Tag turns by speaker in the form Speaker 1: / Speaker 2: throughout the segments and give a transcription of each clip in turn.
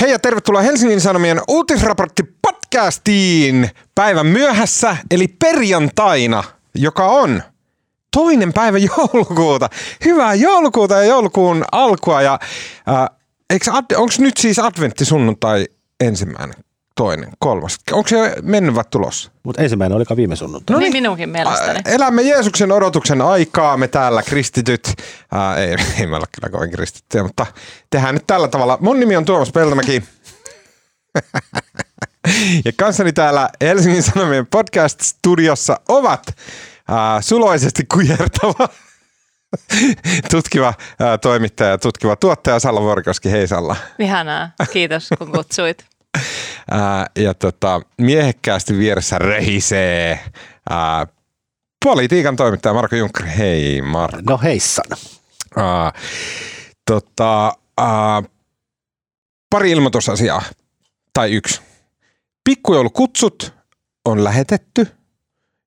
Speaker 1: Hei ja tervetuloa Helsingin Sanomien uutisraportti podcastiin päivän myöhässä, eli perjantaina, joka on toinen päivä joulukuuta. Hyvää joulukuuta ja joulukuun alkua. Ja, äh, onko nyt siis adventti sunnuntai ensimmäinen? Toinen, kolmas. Onko se mennyt vai tulossa?
Speaker 2: Mutta ensimmäinen oli viime sunnuntai.
Speaker 3: No niin, minunkin mielestäni.
Speaker 1: Elämme Jeesuksen odotuksen aikaa, me täällä kristityt. Ää, ei, ei me olla kyllä kovin kristittyjä, mutta tehdään nyt tällä tavalla. Mun nimi on Tuomas Peltomäki. ja kanssani täällä Helsingin Sanomien podcast-studiossa ovat ää, suloisesti kujertava tutkiva ää, toimittaja, tutkiva tuottaja Salla Vorkoski. Hei Salla.
Speaker 3: Ihanaa, kiitos kun kutsuit.
Speaker 1: Ää, ja tota, miehekkäästi vieressä rehisee ää, politiikan toimittaja Marko Juncker. Hei Marko.
Speaker 2: No heissan. Ää,
Speaker 1: tota, ää, pari ilmoitusasiaa, tai yksi. Pikkujoulukutsut on lähetetty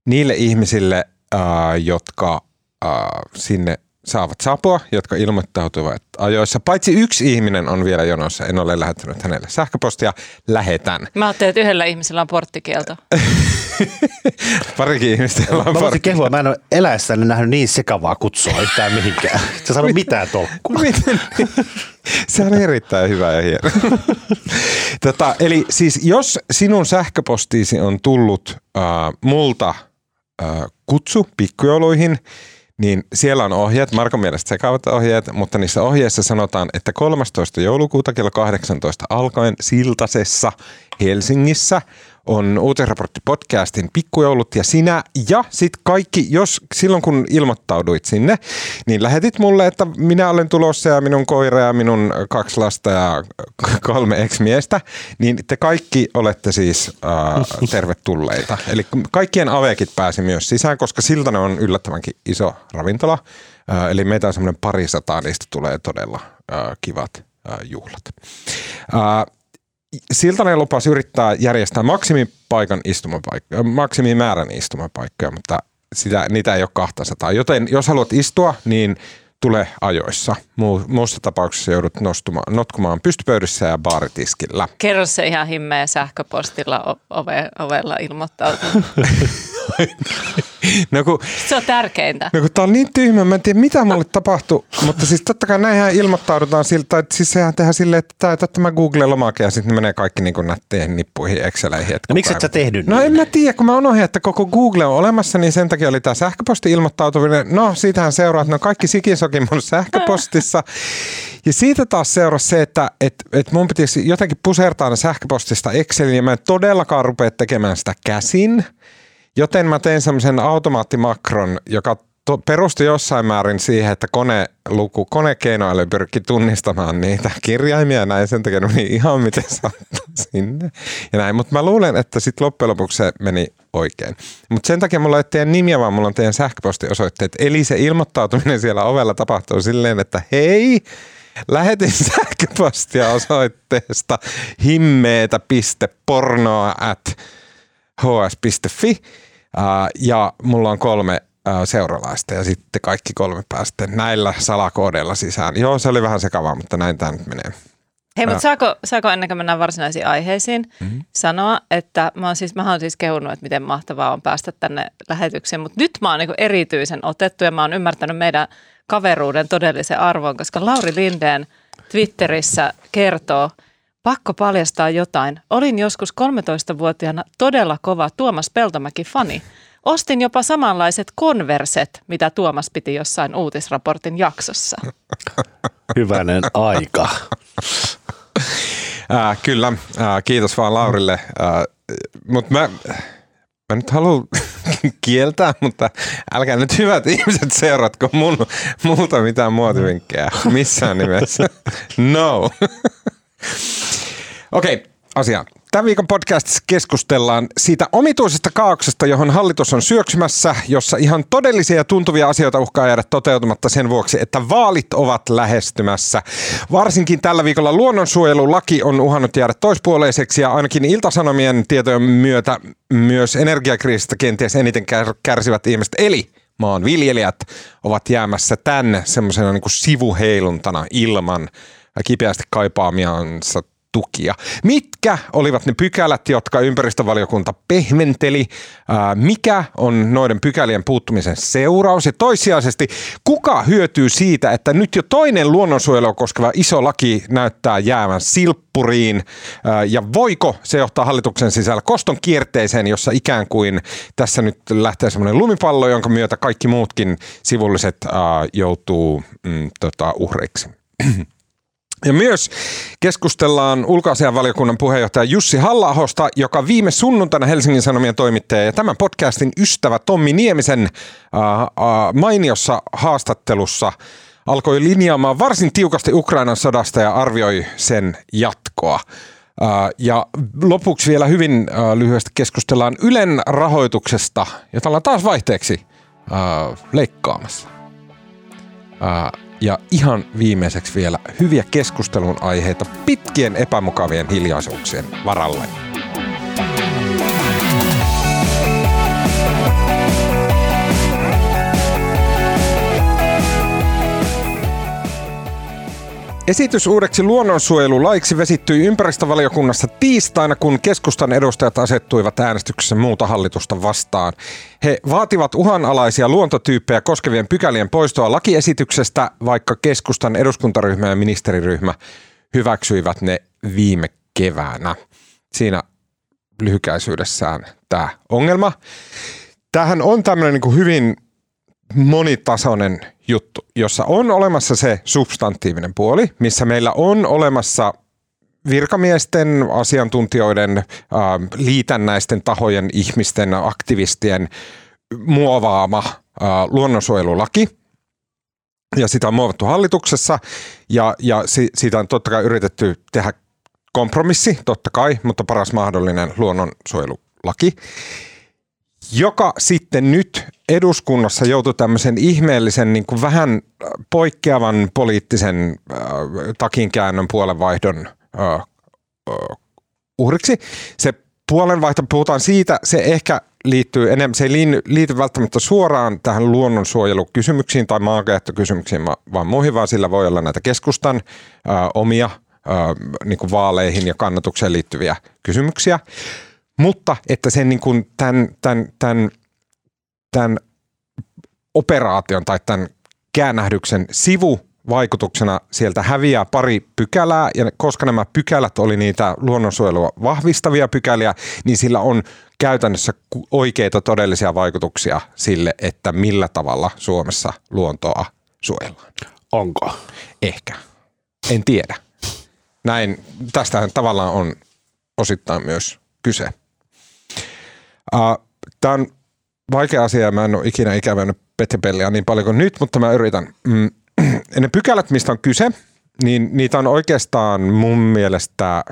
Speaker 1: niille ihmisille, ää, jotka ää, sinne saavat saapua, jotka ilmoittautuvat ajoissa. Paitsi yksi ihminen on vielä jonossa, en ole lähettänyt hänelle sähköpostia, lähetän.
Speaker 3: Mä ajattelin, että yhdellä ihmisellä on porttikielto.
Speaker 1: Parikin ihmistä on
Speaker 2: Mä voisin kehua, mä en ole eläessäni nähnyt niin sekavaa kutsua yhtään mihinkään. Se sanoo mitään tolkkua.
Speaker 1: Miten? Se on erittäin hyvä ja hieno. tota, eli siis jos sinun sähköpostiisi on tullut äh, multa äh, kutsu pikkujouluihin, niin siellä on ohjeet, Markon mielestä sekavat ohjeet, mutta niissä ohjeissa sanotaan, että 13. joulukuuta kello 18 alkaen Siltasessa Helsingissä on uutisraportti podcastin pikkujoulut ja sinä ja sitten kaikki, jos silloin kun ilmoittauduit sinne, niin lähetit mulle, että minä olen tulossa ja minun koira ja minun kaksi lasta ja kolme ex-miestä, niin te kaikki olette siis äh, tervetulleita. Eli kaikkien avekit pääsi myös sisään, koska siltä ne on yllättävänkin iso ravintola. Äh, eli meitä on semmoinen pari sataa, niistä tulee todella äh, kivat äh, juhlat. Äh, Siltanen lupasi yrittää järjestää maksimipaikan istumapaikkoja, maksimimäärän istumapaikkoja, mutta sitä, niitä ei ole 200. Joten jos haluat istua, niin tule ajoissa. Muussa tapauksessa joudut nostumaan, notkumaan pystypöydissä ja baaritiskillä.
Speaker 3: Kerro se ihan himmeä sähköpostilla ove, ovella ilmoittautunut. no kun, se on tärkeintä.
Speaker 1: No kun tää on niin tyhmä, mä en tiedä mitä mulle tapahtuu, mutta siis totta kai näinhän ilmoittaudutaan siltä, että siis sehän tehdään silleen, että täytä tämä Google-lomake ja sitten menee kaikki niin nätteihin nippuihin, Exceleihin.
Speaker 2: No miksi et sä tehnyt
Speaker 1: No niin? en mä tiedä, kun mä unohdin, että koko Google on olemassa, niin sen takia oli tämä sähköposti-ilmoittautuminen. No siitähän seuraa, että ne on kaikki sikisokin mun sähköpostissa. Ja siitä taas seurasi se, että et, et mun pitäisi jotenkin pusertaa ne sähköpostista Exceliin ja mä en todellakaan rupea tekemään sitä käsin. Joten mä tein semmoisen automaattimakron, joka to, perustui jossain määrin siihen, että koneluku, konekeinoäly pyrki tunnistamaan niitä kirjaimia ja näin sen takia meni ihan miten sattuu sinne. Ja näin, mutta mä luulen, että sitten loppujen lopuksi se meni oikein. Mutta sen takia mulla ei teidän nimiä, vaan mulla on teidän sähköpostiosoitteet. Eli se ilmoittautuminen siellä ovella tapahtuu silleen, että hei, lähetin sähköpostia osoitteesta himmeetä.pornoa at hs.fi ja mulla on kolme seuralaista ja sitten kaikki kolme päästä näillä salakoodeilla sisään. Joo, se oli vähän sekavaa, mutta näin tämä nyt menee.
Speaker 3: Hei, mutta saako, saako ennen kuin mennään varsinaisiin aiheisiin mm-hmm. sanoa, että mä oon siis, mä oon siis kehunut, että miten mahtavaa on päästä tänne lähetykseen, mutta nyt mä oon niin erityisen otettu ja mä oon ymmärtänyt meidän kaveruuden todellisen arvon, koska Lauri Lindeen Twitterissä kertoo, pakko paljastaa jotain. Olin joskus 13-vuotiaana todella kova Tuomas Peltomäki-fani. Ostin jopa samanlaiset konverset, mitä Tuomas piti jossain uutisraportin jaksossa.
Speaker 2: Hyvänen aika.
Speaker 1: Äh, kyllä, äh, kiitos vaan Laurille. Äh, Mutta mä, mä nyt haluan kieltää, mutta älkää nyt hyvät ihmiset seuratko mun, muuta mitään muotivinkkejä missään nimessä. No. Okei, okay, asia. Tämän viikon podcastissa keskustellaan siitä omituisesta kaauksesta, johon hallitus on syöksymässä, jossa ihan todellisia ja tuntuvia asioita uhkaa jäädä toteutumatta sen vuoksi, että vaalit ovat lähestymässä. Varsinkin tällä viikolla luonnonsuojelulaki on uhannut jäädä toispuoleiseksi ja ainakin iltasanomien tietojen myötä myös energiakriisistä kenties eniten kärsivät ihmiset. Eli maanviljelijät ovat jäämässä tänne semmoisena niin sivuheiluntana ilman kipeästi kaipaamiansa tukia. Mitkä olivat ne pykälät, jotka ympäristövaliokunta pehmenteli? Mikä on noiden pykälien puuttumisen seuraus? Ja toissijaisesti, kuka hyötyy siitä, että nyt jo toinen luonnonsuojelua koskeva iso laki näyttää jäävän silppuriin? Ja voiko se johtaa hallituksen sisällä koston kierteeseen, jossa ikään kuin tässä nyt lähtee semmoinen lumipallo, jonka myötä kaikki muutkin sivulliset joutuu mm, tota, uhreiksi? Ja myös keskustellaan ulkoasianvaliokunnan puheenjohtaja Jussi halla joka viime sunnuntaina Helsingin Sanomien toimittaja ja tämän podcastin ystävä Tommi Niemisen äh, äh, mainiossa haastattelussa alkoi linjaamaan varsin tiukasti Ukrainan sodasta ja arvioi sen jatkoa. Äh, ja lopuksi vielä hyvin lyhyesti keskustellaan Ylen rahoituksesta, jota ollaan taas vaihteeksi äh, leikkaamassa. Ja ihan viimeiseksi vielä hyviä keskustelun aiheita pitkien epämukavien hiljaisuuksien varalle. Esitys uudeksi luonnonsuojelulaiksi vesittyi ympäristövaliokunnassa tiistaina, kun keskustan edustajat asettuivat äänestyksessä muuta hallitusta vastaan. He vaativat uhanalaisia luontotyyppejä koskevien pykälien poistoa lakiesityksestä, vaikka keskustan eduskuntaryhmä ja ministeriryhmä hyväksyivät ne viime keväänä. Siinä lyhykäisyydessään tämä ongelma. Tähän on tämmöinen niin hyvin monitasoinen juttu, jossa on olemassa se substantiivinen puoli, missä meillä on olemassa virkamiesten, asiantuntijoiden, äh, liitännäisten tahojen, ihmisten, aktivistien muovaama äh, luonnonsuojelulaki. Ja sitä on muovattu hallituksessa ja, ja si, siitä on totta kai yritetty tehdä kompromissi, totta kai, mutta paras mahdollinen luonnonsuojelulaki joka sitten nyt eduskunnassa joutui tämmöisen ihmeellisen niin kuin vähän poikkeavan poliittisen äh, takinkäännön puolenvaihdon äh, äh, uhriksi. Se puolenvaihto, puhutaan siitä, se ehkä liittyy enemmän, se ei liity välttämättä suoraan tähän luonnonsuojelukysymyksiin tai maankäyttökysymyksiin, vaan muihin, vaan sillä voi olla näitä keskustan äh, omia äh, niin kuin vaaleihin ja kannatukseen liittyviä kysymyksiä. Mutta että sen niin kuin tämän, tämän, tämän, tämän operaation tai tämän käännähdyksen sivu vaikutuksena sieltä häviää pari pykälää, ja koska nämä pykälät oli niitä luonnonsuojelua vahvistavia pykäliä, niin sillä on käytännössä oikeita todellisia vaikutuksia sille, että millä tavalla Suomessa luontoa suojellaan.
Speaker 2: Onko?
Speaker 1: Ehkä. En tiedä. Näin, tästähän tavallaan on osittain myös kyse. Tämä on vaikea asia mä en ole ikinä ikävännyt Petipelliä niin paljon kuin nyt, mutta mä yritän. Mm, ne pykälät, mistä on kyse, niin niitä on oikeastaan mun mielestä,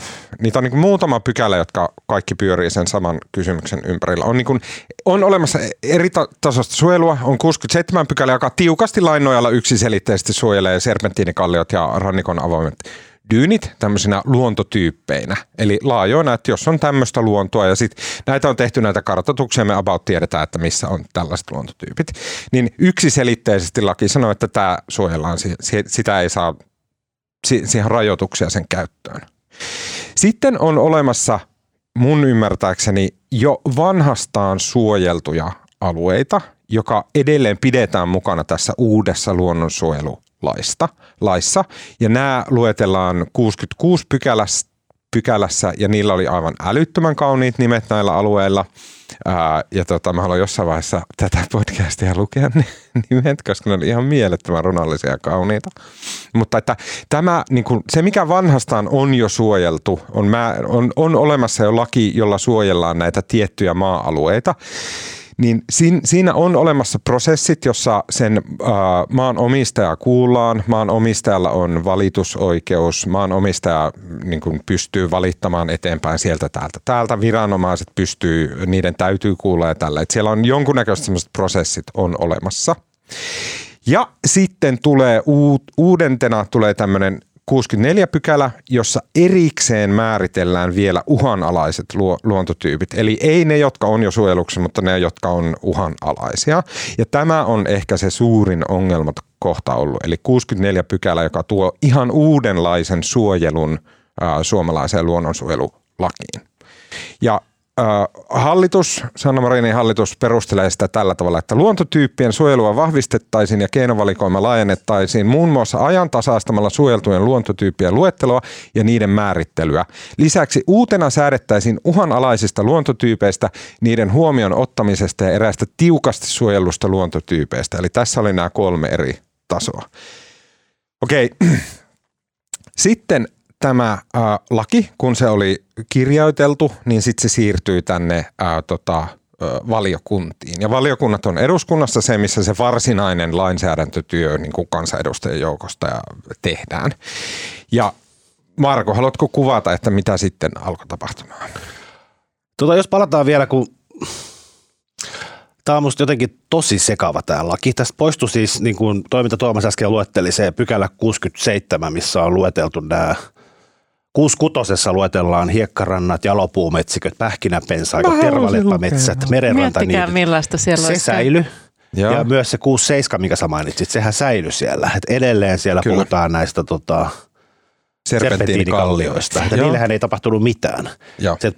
Speaker 1: niitä on niin muutama pykälä, jotka kaikki pyörii sen saman kysymyksen ympärillä. On, niin kuin, on olemassa eri tasosta suojelua, on 67 pykälä, joka tiukasti lain nojalla yksiselitteisesti suojelee serpenttiinikalliot ja rannikon avoimet dyynit tämmöisinä luontotyyppeinä. Eli laajoina, että jos on tämmöistä luontoa ja sitten näitä on tehty näitä kartoituksia, me about tiedetään, että missä on tällaiset luontotyypit. Niin yksiselitteisesti laki sanoo, että tämä suojellaan, sitä ei saa, siihen rajoituksia sen käyttöön. Sitten on olemassa mun ymmärtääkseni jo vanhastaan suojeltuja alueita, joka edelleen pidetään mukana tässä uudessa luonnonsuojelu laista, laissa. Ja nämä luetellaan 66 pykälässä, pykälässä ja niillä oli aivan älyttömän kauniit nimet näillä alueilla. Ää, ja tota, mä haluan jossain vaiheessa tätä podcastia lukea ne nimet, koska ne oli ihan mielettömän runollisia ja kauniita. Mutta että tämä, niin kuin, se mikä vanhastaan on jo suojeltu, on, mä, on, on olemassa jo laki, jolla suojellaan näitä tiettyjä maa-alueita niin siinä on olemassa prosessit, jossa sen äh, maan omistajaa kuullaan, maan omistajalla on valitusoikeus, maan omistaja niin kuin pystyy valittamaan eteenpäin sieltä täältä. Täältä viranomaiset pystyy, niiden täytyy kuulla ja tällä. Et siellä on jonkunnäköiset sellaiset prosessit on olemassa. Ja sitten tulee uudentena tulee tämmöinen 64 pykälä, jossa erikseen määritellään vielä uhanalaiset luontotyypit. Eli ei ne, jotka on jo suojeluksi, mutta ne, jotka on uhanalaisia. Ja tämä on ehkä se suurin ongelma kohta ollut. Eli 64 pykälä, joka tuo ihan uudenlaisen suojelun ää, suomalaiseen luonnonsuojelulakiin. Ja Hallitus, Sanna Marinin hallitus perustelee sitä tällä tavalla, että luontotyyppien suojelua vahvistettaisiin ja keinovalikoima laajennettaisiin muun muassa ajantasaistamalla suojeltujen luontotyyppien luetteloa ja niiden määrittelyä. Lisäksi uutena säädettäisiin uhanalaisista luontotyypeistä, niiden huomion ottamisesta ja eräistä tiukasti suojellusta luontotyypeistä. Eli tässä oli nämä kolme eri tasoa. Okei. Sitten tämä äh, laki, kun se oli kirjoiteltu, niin sitten se siirtyi tänne äh, tota, valiokuntiin. Ja valiokunnat on eduskunnassa se, missä se varsinainen lainsäädäntötyö niin kuin kansanedustajien joukosta tehdään. Ja Marko, haluatko kuvata, että mitä sitten alkoi tapahtumaan?
Speaker 2: Tota, jos palataan vielä, kun Tämä on musta jotenkin tosi sekava tämä laki. Tästä poistui siis, niin kuin toiminta Tuomas äsken luetteli, se pykälä 67, missä on lueteltu nämä Kuuskutosessa luetellaan hiekkarannat, jalopuumetsiköt, pähkinäpensaikot, tervaletpametsät, merenranta.
Speaker 3: Miettikää millaista siellä
Speaker 2: Se säily. Joo. Ja myös se 67, mikä sä mainitsit, sehän säilyi siellä. Et edelleen siellä Kyllä. puhutaan näistä tota, serpentiinikallioista. Ja niillähän ei tapahtunut mitään. Joo. Se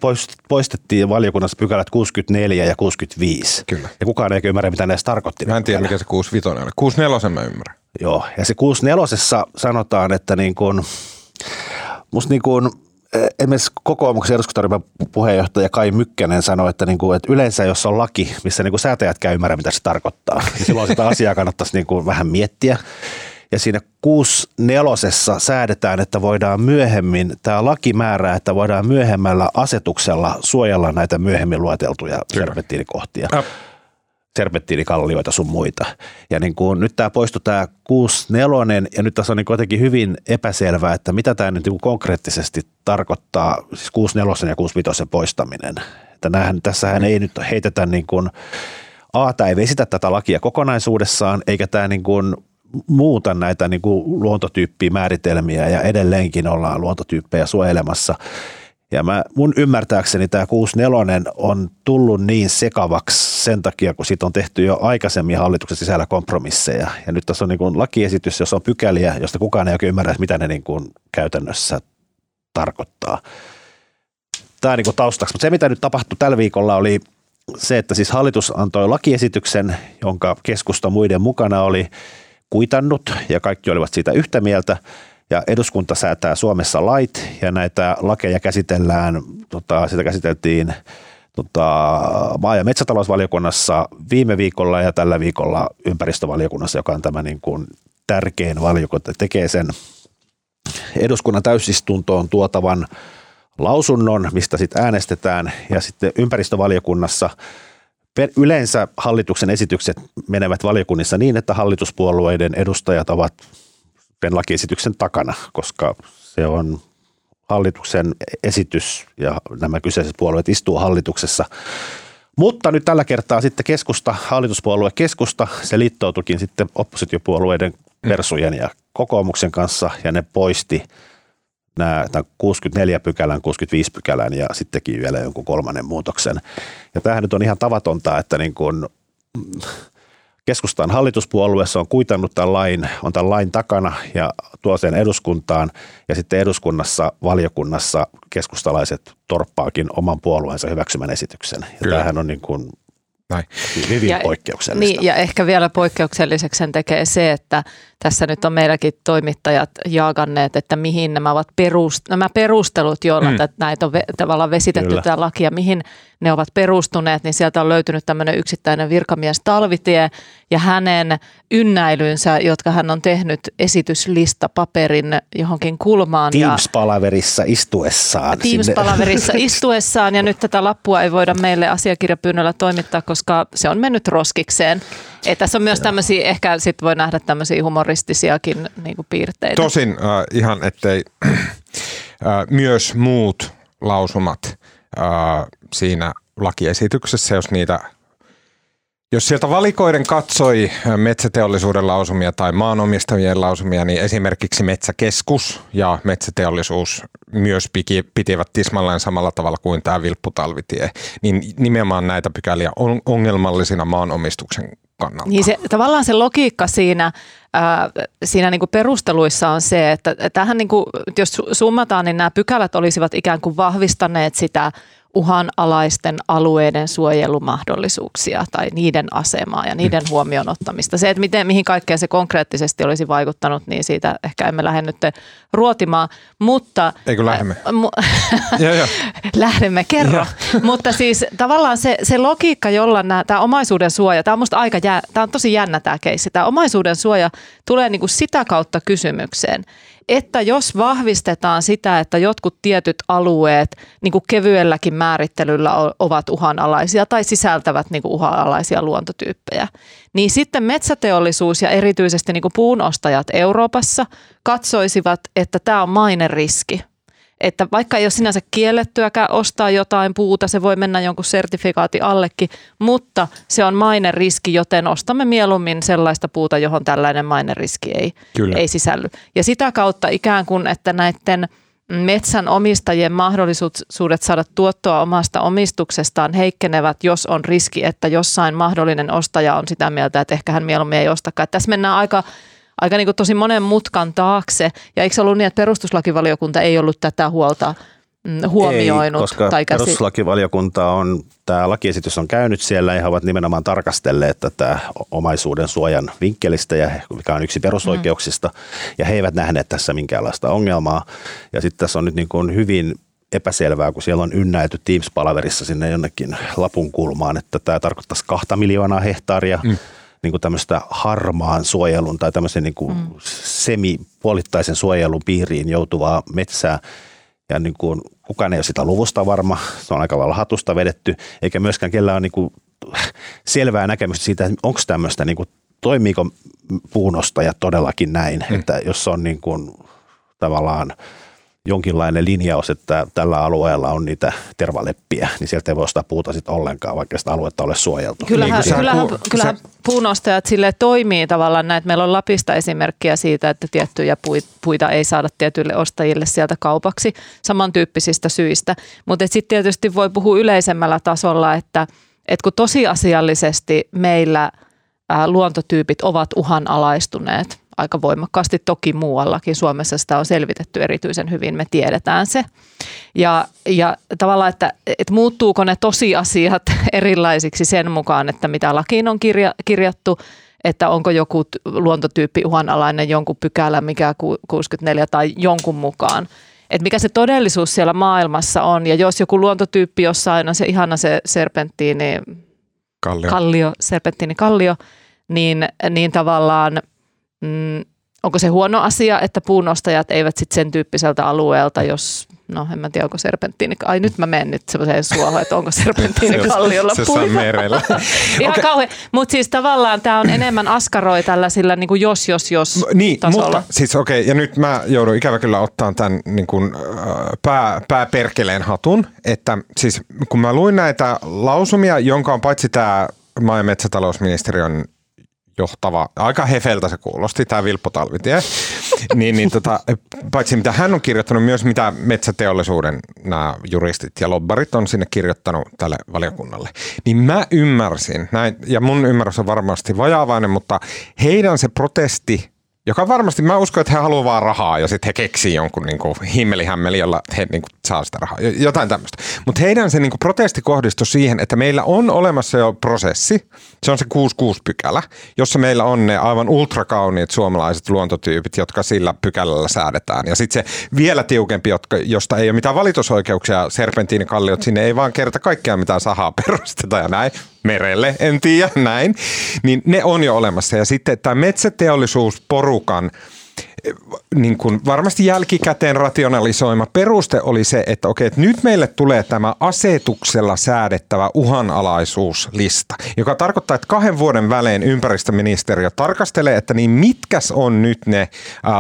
Speaker 2: poistettiin valiokunnassa pykälät 64 ja 65. Kyllä. Ja kukaan ei ymmärrä, mitä näistä tarkoitti.
Speaker 1: Mä en tiedä, mikä se 65 oli. 64 mä ymmärrän.
Speaker 2: Joo, ja se 64 sanotaan, että niin kun, musta niin kuin, eh, esimerkiksi kokoomuksen eduskuntaryhmän puheenjohtaja Kai Mykkänen sanoi, että, niin kuin, että yleensä jos on laki, missä niin kuin säätäjät käy ymmärrä, mitä se tarkoittaa, niin silloin sitä asiaa kannattaisi niin kuin vähän miettiä. Ja siinä 6.4. säädetään, että voidaan myöhemmin, tämä laki määrää, että voidaan myöhemmällä asetuksella suojella näitä myöhemmin lueteltuja serpenttiinikohtia. Äh serpenttiinikallioita sun muita. Ja niin kuin, nyt tämä poistui tämä 64 ja nyt tässä on niin jotenkin hyvin epäselvää, että mitä tämä nyt niin konkreettisesti tarkoittaa, siis 64 ja 65 poistaminen. Että näähän, tässähän ei nyt heitetä niin kuin, A, tämä ei vesitä tätä lakia kokonaisuudessaan, eikä tämä niin kuin muuta näitä niin kuin luontotyyppiä määritelmiä ja edelleenkin ollaan luontotyyppejä suojelemassa – ja mä, mun ymmärtääkseni tämä 64 on tullut niin sekavaksi sen takia, kun siitä on tehty jo aikaisemmin hallituksen sisällä kompromisseja. Ja nyt tässä on niin kuin lakiesitys, jossa on pykäliä, josta kukaan ei oikein ymmärrä, mitä ne niin kuin käytännössä tarkoittaa. Tämä niin taustaksi. Mutta se, mitä nyt tapahtui tällä viikolla, oli se, että siis hallitus antoi lakiesityksen, jonka keskusta muiden mukana oli kuitannut, ja kaikki olivat siitä yhtä mieltä – ja eduskunta säätää Suomessa lait ja näitä lakeja käsitellään, tota, sitä käsiteltiin tota, maa- ja metsätalousvaliokunnassa viime viikolla ja tällä viikolla ympäristövaliokunnassa, joka on tämä niin kuin tärkein valiokunta, tekee sen. Eduskunnan täysistuntoon tuotavan lausunnon, mistä sitten äänestetään ja sitten ympäristövaliokunnassa Yleensä hallituksen esitykset menevät valiokunnissa niin, että hallituspuolueiden edustajat ovat tämän lakiesityksen takana, koska se on hallituksen esitys ja nämä kyseiset puolueet istuu hallituksessa. Mutta nyt tällä kertaa sitten keskusta, hallituspuolue keskusta, se liittoutukin sitten oppositiopuolueiden persujen ja kokoomuksen kanssa ja ne poisti nämä 64 pykälän, 65 pykälän ja sitten teki vielä jonkun kolmannen muutoksen. Ja tämähän nyt on ihan tavatonta, että niin kuin, keskustan hallituspuolueessa on kuitannut tämän lain, on tämän lain takana ja tuo sen eduskuntaan ja sitten eduskunnassa, valiokunnassa keskustalaiset torppaakin oman puolueensa hyväksymän esityksen. Ja tämähän on niin kuin näin. Hyvin ja, poikkeuksellista.
Speaker 3: Niin, ja ehkä vielä poikkeukselliseksi sen tekee se, että tässä nyt on meilläkin toimittajat jaaganneet, että mihin nämä ovat perust, nämä perustelut, joilla mm. näitä on ve, tavallaan vesitetty Kyllä. tämä laki ja mihin ne ovat perustuneet, niin sieltä on löytynyt tämmöinen yksittäinen virkamies Talvitie ja hänen ynnäilynsä, jotka hän on tehnyt esityslista paperin johonkin kulmaan.
Speaker 2: Teams-palaverissa istuessaan.
Speaker 3: Teams-palaverissa istuessaan ja nyt tätä lappua ei voida meille asiakirjapyynnöllä toimittaa, koska se on mennyt roskikseen. Et tässä on myös tämmöisiä, ehkä sit voi nähdä tämmöisiä humoristisiakin niin kuin piirteitä.
Speaker 1: Tosin äh, ihan, ettei äh, myös muut lausumat äh, siinä lakiesityksessä, jos niitä jos sieltä valikoiden katsoi metsäteollisuuden lausumia tai maanomistajien lausumia, niin esimerkiksi Metsäkeskus ja metsäteollisuus myös pitivät tismalleen samalla tavalla kuin tämä vilpputalvitie, niin nimenomaan näitä pykäliä on ongelmallisina maanomistuksen kannalta.
Speaker 3: Niin se, tavallaan se logiikka siinä ää, siinä niin kuin perusteluissa on se, että tähän niin kuin, jos summataan, niin nämä pykälät olisivat ikään kuin vahvistaneet sitä uhanalaisten alueiden suojelumahdollisuuksia tai niiden asemaa ja niiden huomioon ottamista. Se, että miten, mihin kaikkeen se konkreettisesti olisi vaikuttanut, niin siitä ehkä emme lähde nyt ruotimaan, mutta...
Speaker 1: Eikö lähdemme? Äh, mu-
Speaker 3: joo, joo. Lähdemme, kerro. mutta siis tavallaan se, se logiikka, jolla tämä omaisuuden suoja, tämä on musta aika jää, tämä on tosi jännä tämä keissi, tämä omaisuuden suoja tulee niin kuin sitä kautta kysymykseen, että jos vahvistetaan sitä, että jotkut tietyt alueet niin kuin kevyelläkin määrittelyllä ovat uhanalaisia tai sisältävät niin kuin uhanalaisia luontotyyppejä, niin sitten metsäteollisuus ja erityisesti niin kuin puunostajat Euroopassa katsoisivat, että tämä on maineriski että vaikka ei ole sinänsä kiellettyäkään ostaa jotain puuta, se voi mennä jonkun sertifikaati allekin, mutta se on maineriski, joten ostamme mieluummin sellaista puuta, johon tällainen maineriski ei, ei sisälly. Ja sitä kautta ikään kuin, että näiden metsän omistajien mahdollisuudet saada tuottoa omasta omistuksestaan heikkenevät, jos on riski, että jossain mahdollinen ostaja on sitä mieltä, että ehkä hän mieluummin ei ostakaan. Tässä mennään aika aika niin kuin tosi monen mutkan taakse. Ja eikö se ollut niin, että perustuslakivaliokunta ei ollut tätä huolta mm, huomioinut?
Speaker 2: Ei, koska tai käsi... perustuslakivaliokunta on, tämä lakiesitys on käynyt siellä ja he ovat nimenomaan tarkastelleet tätä omaisuuden suojan vinkkelistä, ja mikä on yksi perusoikeuksista, mm. ja he eivät nähneet tässä minkäänlaista ongelmaa. Ja sitten tässä on nyt niin kuin hyvin epäselvää, kun siellä on ynnäyty Teams-palaverissa sinne jonnekin lapun kulmaan, että tämä tarkoittaisi kahta miljoonaa hehtaaria mm niin kuin tämmöistä harmaan suojelun tai tämmöisen niin kuin mm. semipuolittaisen suojelun piiriin joutuvaa metsää. Ja niin kuin, kukaan ei ole sitä luvusta varma, se on aika lailla hatusta vedetty, eikä myöskään kellään ole niin kuin selvää näkemystä siitä, että onko tämmöistä, niin kuin, toimiiko puunostajat todellakin näin, mm. että jos on niin kuin, tavallaan – jonkinlainen linjaus, että tällä alueella on niitä tervaleppiä, niin sieltä ei voi ostaa puuta sitten ollenkaan, vaikka sitä aluetta ole suojeltu.
Speaker 3: Kyllähän, niin kyllähän, ku, kyllähän sä... puunostajat sille toimii tavallaan näin, että meillä on Lapista esimerkkiä siitä, että tiettyjä puita ei saada tietyille ostajille sieltä kaupaksi samantyyppisistä syistä. Mutta sitten tietysti voi puhua yleisemmällä tasolla, että, että kun tosiasiallisesti meillä luontotyypit ovat uhanalaistuneet, aika voimakkaasti toki muuallakin. Suomessa sitä on selvitetty erityisen hyvin, me tiedetään se. Ja, ja tavallaan, että, että muuttuuko ne tosiasiat erilaisiksi sen mukaan, että mitä lakiin on kirja, kirjattu, että onko joku luontotyyppi uhanalainen jonkun pykälä, mikä 64 tai jonkun mukaan. Että mikä se todellisuus siellä maailmassa on. Ja jos joku luontotyyppi jossain on se ihana se serpenttiini,
Speaker 1: kallio,
Speaker 3: kallio serpenttiini kallio, niin, niin tavallaan mm, onko se huono asia, että puunostajat eivät sitten sen tyyppiseltä alueelta, jos, no en mä tiedä, onko serpenttiini, ai nyt mä menen nyt semmoiseen suohon, että onko serpenttiini kalliolla
Speaker 1: se puita. merellä.
Speaker 3: Ihan okay. kauhean, mutta siis tavallaan tämä on enemmän askaroi tällaisilla niin kuin jos, jos, jos
Speaker 1: Niin, tasolla. mutta siis okei, okay, ja nyt mä joudun ikävä kyllä ottaa tämän niin kuin, pää, pääperkeleen hatun, että siis kun mä luin näitä lausumia, jonka on paitsi tämä maa- ja metsätalousministeriön johtava, aika hefeltä se kuulosti, tämä Vilppo Talvitie, niin, niin tota, paitsi mitä hän on kirjoittanut, myös mitä metsäteollisuuden nämä juristit ja lobbarit on sinne kirjoittanut tälle valiokunnalle, niin mä ymmärsin, näin, ja mun ymmärrys on varmasti vajaavainen, mutta heidän se protesti joka varmasti, mä uskon, että he haluavat vaan rahaa ja sitten he keksii jonkun niin kuin himmelihämmeli, jolla he niin kuin, saa sitä rahaa. Jotain tämmöistä. Mutta heidän se niin kuin, protesti kohdistui siihen, että meillä on olemassa jo prosessi, se on se 66 pykälä, jossa meillä on ne aivan ultrakauniit suomalaiset luontotyypit, jotka sillä pykälällä säädetään. Ja sitten se vielä tiukempi, jotka, josta ei ole mitään valitusoikeuksia, serpentiinikalliot, sinne ei vaan kerta kaikkea mitään sahaa perusteta ja näin, merelle, en tiedä, näin. Niin ne on jo olemassa. Ja sitten tämä metsäteollisuusporukan niin kuin varmasti jälkikäteen rationalisoima peruste oli se, että okei, että nyt meille tulee tämä asetuksella säädettävä uhanalaisuuslista, joka tarkoittaa, että kahden vuoden välein ympäristöministeriö tarkastelee, että niin mitkäs on nyt ne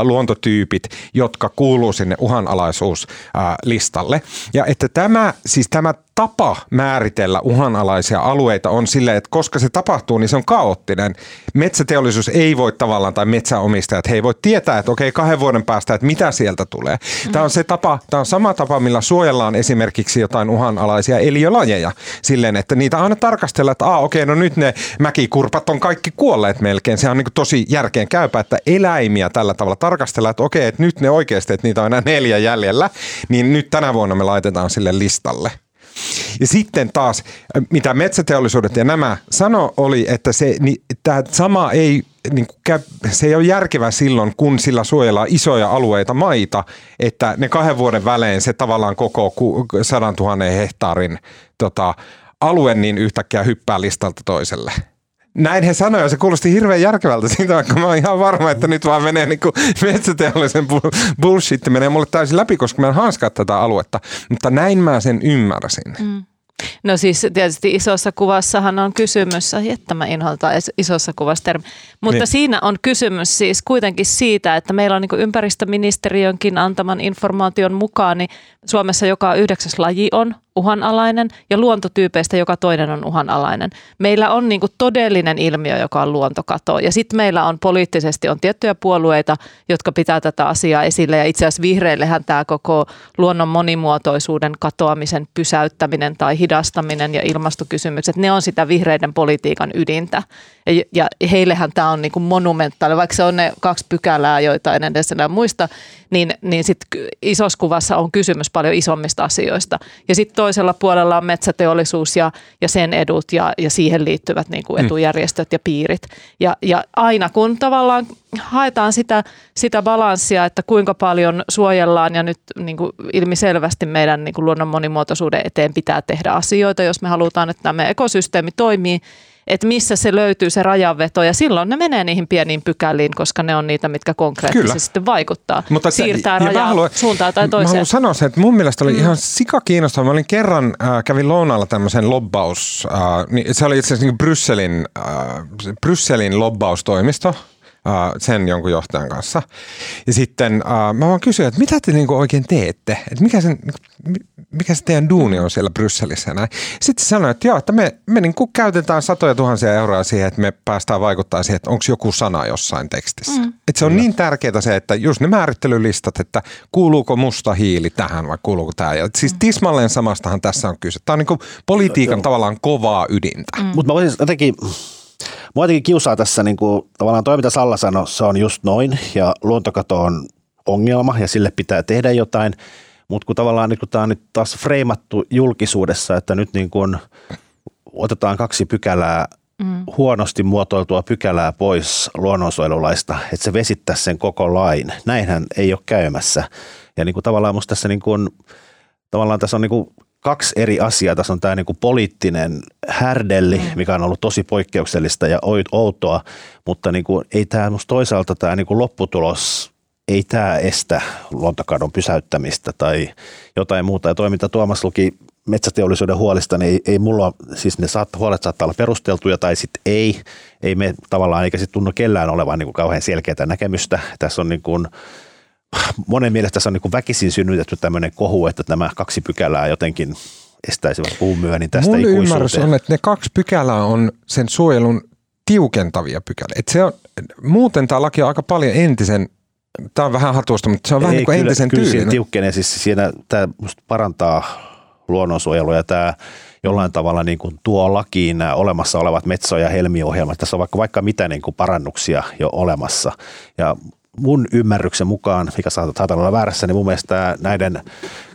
Speaker 1: luontotyypit, jotka kuuluu sinne uhanalaisuuslistalle. Ja että tämä, siis tämä tapa määritellä uhanalaisia alueita on silleen, että koska se tapahtuu, niin se on kaoottinen. Metsäteollisuus ei voi tavallaan, tai metsäomistajat, he ei voi tietää, että okei, kahden vuoden päästä, että mitä sieltä tulee. Tämä on se tapa, tämä on sama tapa, millä suojellaan esimerkiksi jotain uhanalaisia eliölajeja. Silleen, että niitä aina tarkastellaan, että Aa, okei, no nyt ne mäkikurpat on kaikki kuolleet melkein. Se on niin tosi järkeen käypä, että eläimiä tällä tavalla tarkastellaan, että okei, että nyt ne oikeasti, että niitä on enää neljä jäljellä, niin nyt tänä vuonna me laitetaan sille listalle. Ja sitten taas, mitä metsäteollisuudet ja nämä sano oli, että se, niin, tämä sama ei, niin se ei ole järkevä silloin, kun sillä suojellaan isoja alueita maita, että ne kahden vuoden välein se tavallaan koko sadan tuhannen hehtaarin tota, alue niin yhtäkkiä hyppää listalta toiselle. Näin he sanoivat, se kuulosti hirveän järkevältä siitä, vaikka mä oon ihan varma, että nyt vaan menee niin kuin metsäteollisen bullshit menee mulle täysin läpi, koska mä en hanskaa tätä aluetta. Mutta näin mä sen ymmärsin. Mm.
Speaker 3: No siis tietysti isossa kuvassahan on kysymys, että mä inhoitan isossa kuvassa termi. Mutta niin. siinä on kysymys siis kuitenkin siitä, että meillä on niin ympäristöministeriönkin antaman informaation mukaan, niin Suomessa joka yhdeksäs laji on uhanalainen ja luontotyypeistä joka toinen on uhanalainen. Meillä on niin kuin todellinen ilmiö, joka on luontokato. Ja sitten meillä on poliittisesti on tiettyjä puolueita, jotka pitää tätä asiaa esille ja itse asiassa vihreillehän tämä koko luonnon monimuotoisuuden katoamisen pysäyttäminen tai hidastaminen ja ilmastokysymykset, ne on sitä vihreiden politiikan ydintä. Ja, heillehän tämä on niin kuin monumentaali, vaikka se on ne kaksi pykälää, joita en edes enää muista, niin, niin sit isossa kuvassa on kysymys paljon isommista asioista. Ja sitten toisella puolella on metsäteollisuus ja, ja sen edut ja, ja siihen liittyvät niin kuin mm. etujärjestöt ja piirit. Ja, ja aina kun tavallaan haetaan sitä, sitä balanssia, että kuinka paljon suojellaan ja nyt niin kuin ilmiselvästi meidän niin kuin luonnon monimuotoisuuden eteen pitää tehdä asioita, jos me halutaan, että tämä ekosysteemi toimii, että missä se löytyy se rajanveto ja silloin ne menee niihin pieniin pykäliin, koska ne on niitä, mitkä konkreettisesti sitten vaikuttaa. Mutta Siirtää ja rajaa haluan, suuntaan tai toiseen. Mä
Speaker 1: haluan sanoa se, että mun mielestä oli mm. ihan sika kiinnostavaa. Mä olin kerran, äh, kävin lounaalla tämmöisen lobbaus, äh, niin se oli itse asiassa niin Brysselin, äh, Brysselin lobbaustoimisto, sen jonkun johtajan kanssa. Ja sitten mä vaan kysyin, että mitä te niinku oikein teette? Että mikä, sen, mikä se teidän duuni on siellä Brysselissä? Näin. Sitten sanoi, että joo, että me, me niinku käytetään satoja tuhansia euroa siihen, että me päästään vaikuttaa siihen, että onko joku sana jossain tekstissä. Mm. Että se on niin tärkeää se, että just ne määrittelylistat, että kuuluuko musta hiili tähän vai kuuluuko tämä. Ja siis mm. tismalleen samastahan tässä on kyse. Tämä on niinku politiikan no, tavallaan kovaa ydintä.
Speaker 2: Mm. Mutta mä voisin jotenkin Mua jotenkin kiusaa tässä niin kuin, tavallaan toi, mitä Salla sanoi, se on just noin ja luontokato on ongelma ja sille pitää tehdä jotain, mutta kun tavallaan niin kun tämä on nyt taas freimattu julkisuudessa, että nyt niin kuin otetaan kaksi pykälää mm. huonosti muotoiltua pykälää pois luonnonsuojelulaista, että se vesittää sen koko lain. Näinhän ei ole käymässä. Ja niin kuin tavallaan musta tässä niin kuin, tavallaan tässä on niin kuin kaksi eri asiaa. Tässä on tämä niin kuin poliittinen härdelli, mm. mikä on ollut tosi poikkeuksellista ja outoa, mutta niin kuin, ei tämä toisaalta tämä niin kuin lopputulos, ei tämä estä luontokadon pysäyttämistä tai jotain muuta. Ja toi, mitä Tuomas luki metsäteollisuuden huolista, niin ei, ei mulla, siis ne saat, huolet saattaa olla perusteltuja tai sitten ei. Ei me tavallaan, eikä sitten tunnu kellään olevan niin kuin kauhean selkeää näkemystä. Tässä on niin kuin, monen mielestä tässä on niin väkisin synnytetty tämmöinen kohu, että nämä kaksi pykälää jotenkin estäisivät puun myönnin tästä
Speaker 1: Mun ymmärrys on, että ne kaksi pykälää on sen suojelun tiukentavia pykäliä. Et se on, muuten tämä laki on aika paljon entisen, tämä on vähän hatusta, mutta se on Ei, vähän niin kuin entisen kyllä tyylinen. Kyllä
Speaker 2: tiukkenee, siis siinä tämä parantaa luonnonsuojelua ja tämä jollain tavalla niin kuin tuo lakiin nämä olemassa olevat metso- ja helmiohjelmat. Tässä on vaikka, vaikka mitä niin kuin parannuksia jo olemassa. Ja mun ymmärryksen mukaan, mikä saattaa olla väärässä, niin mun mielestä näiden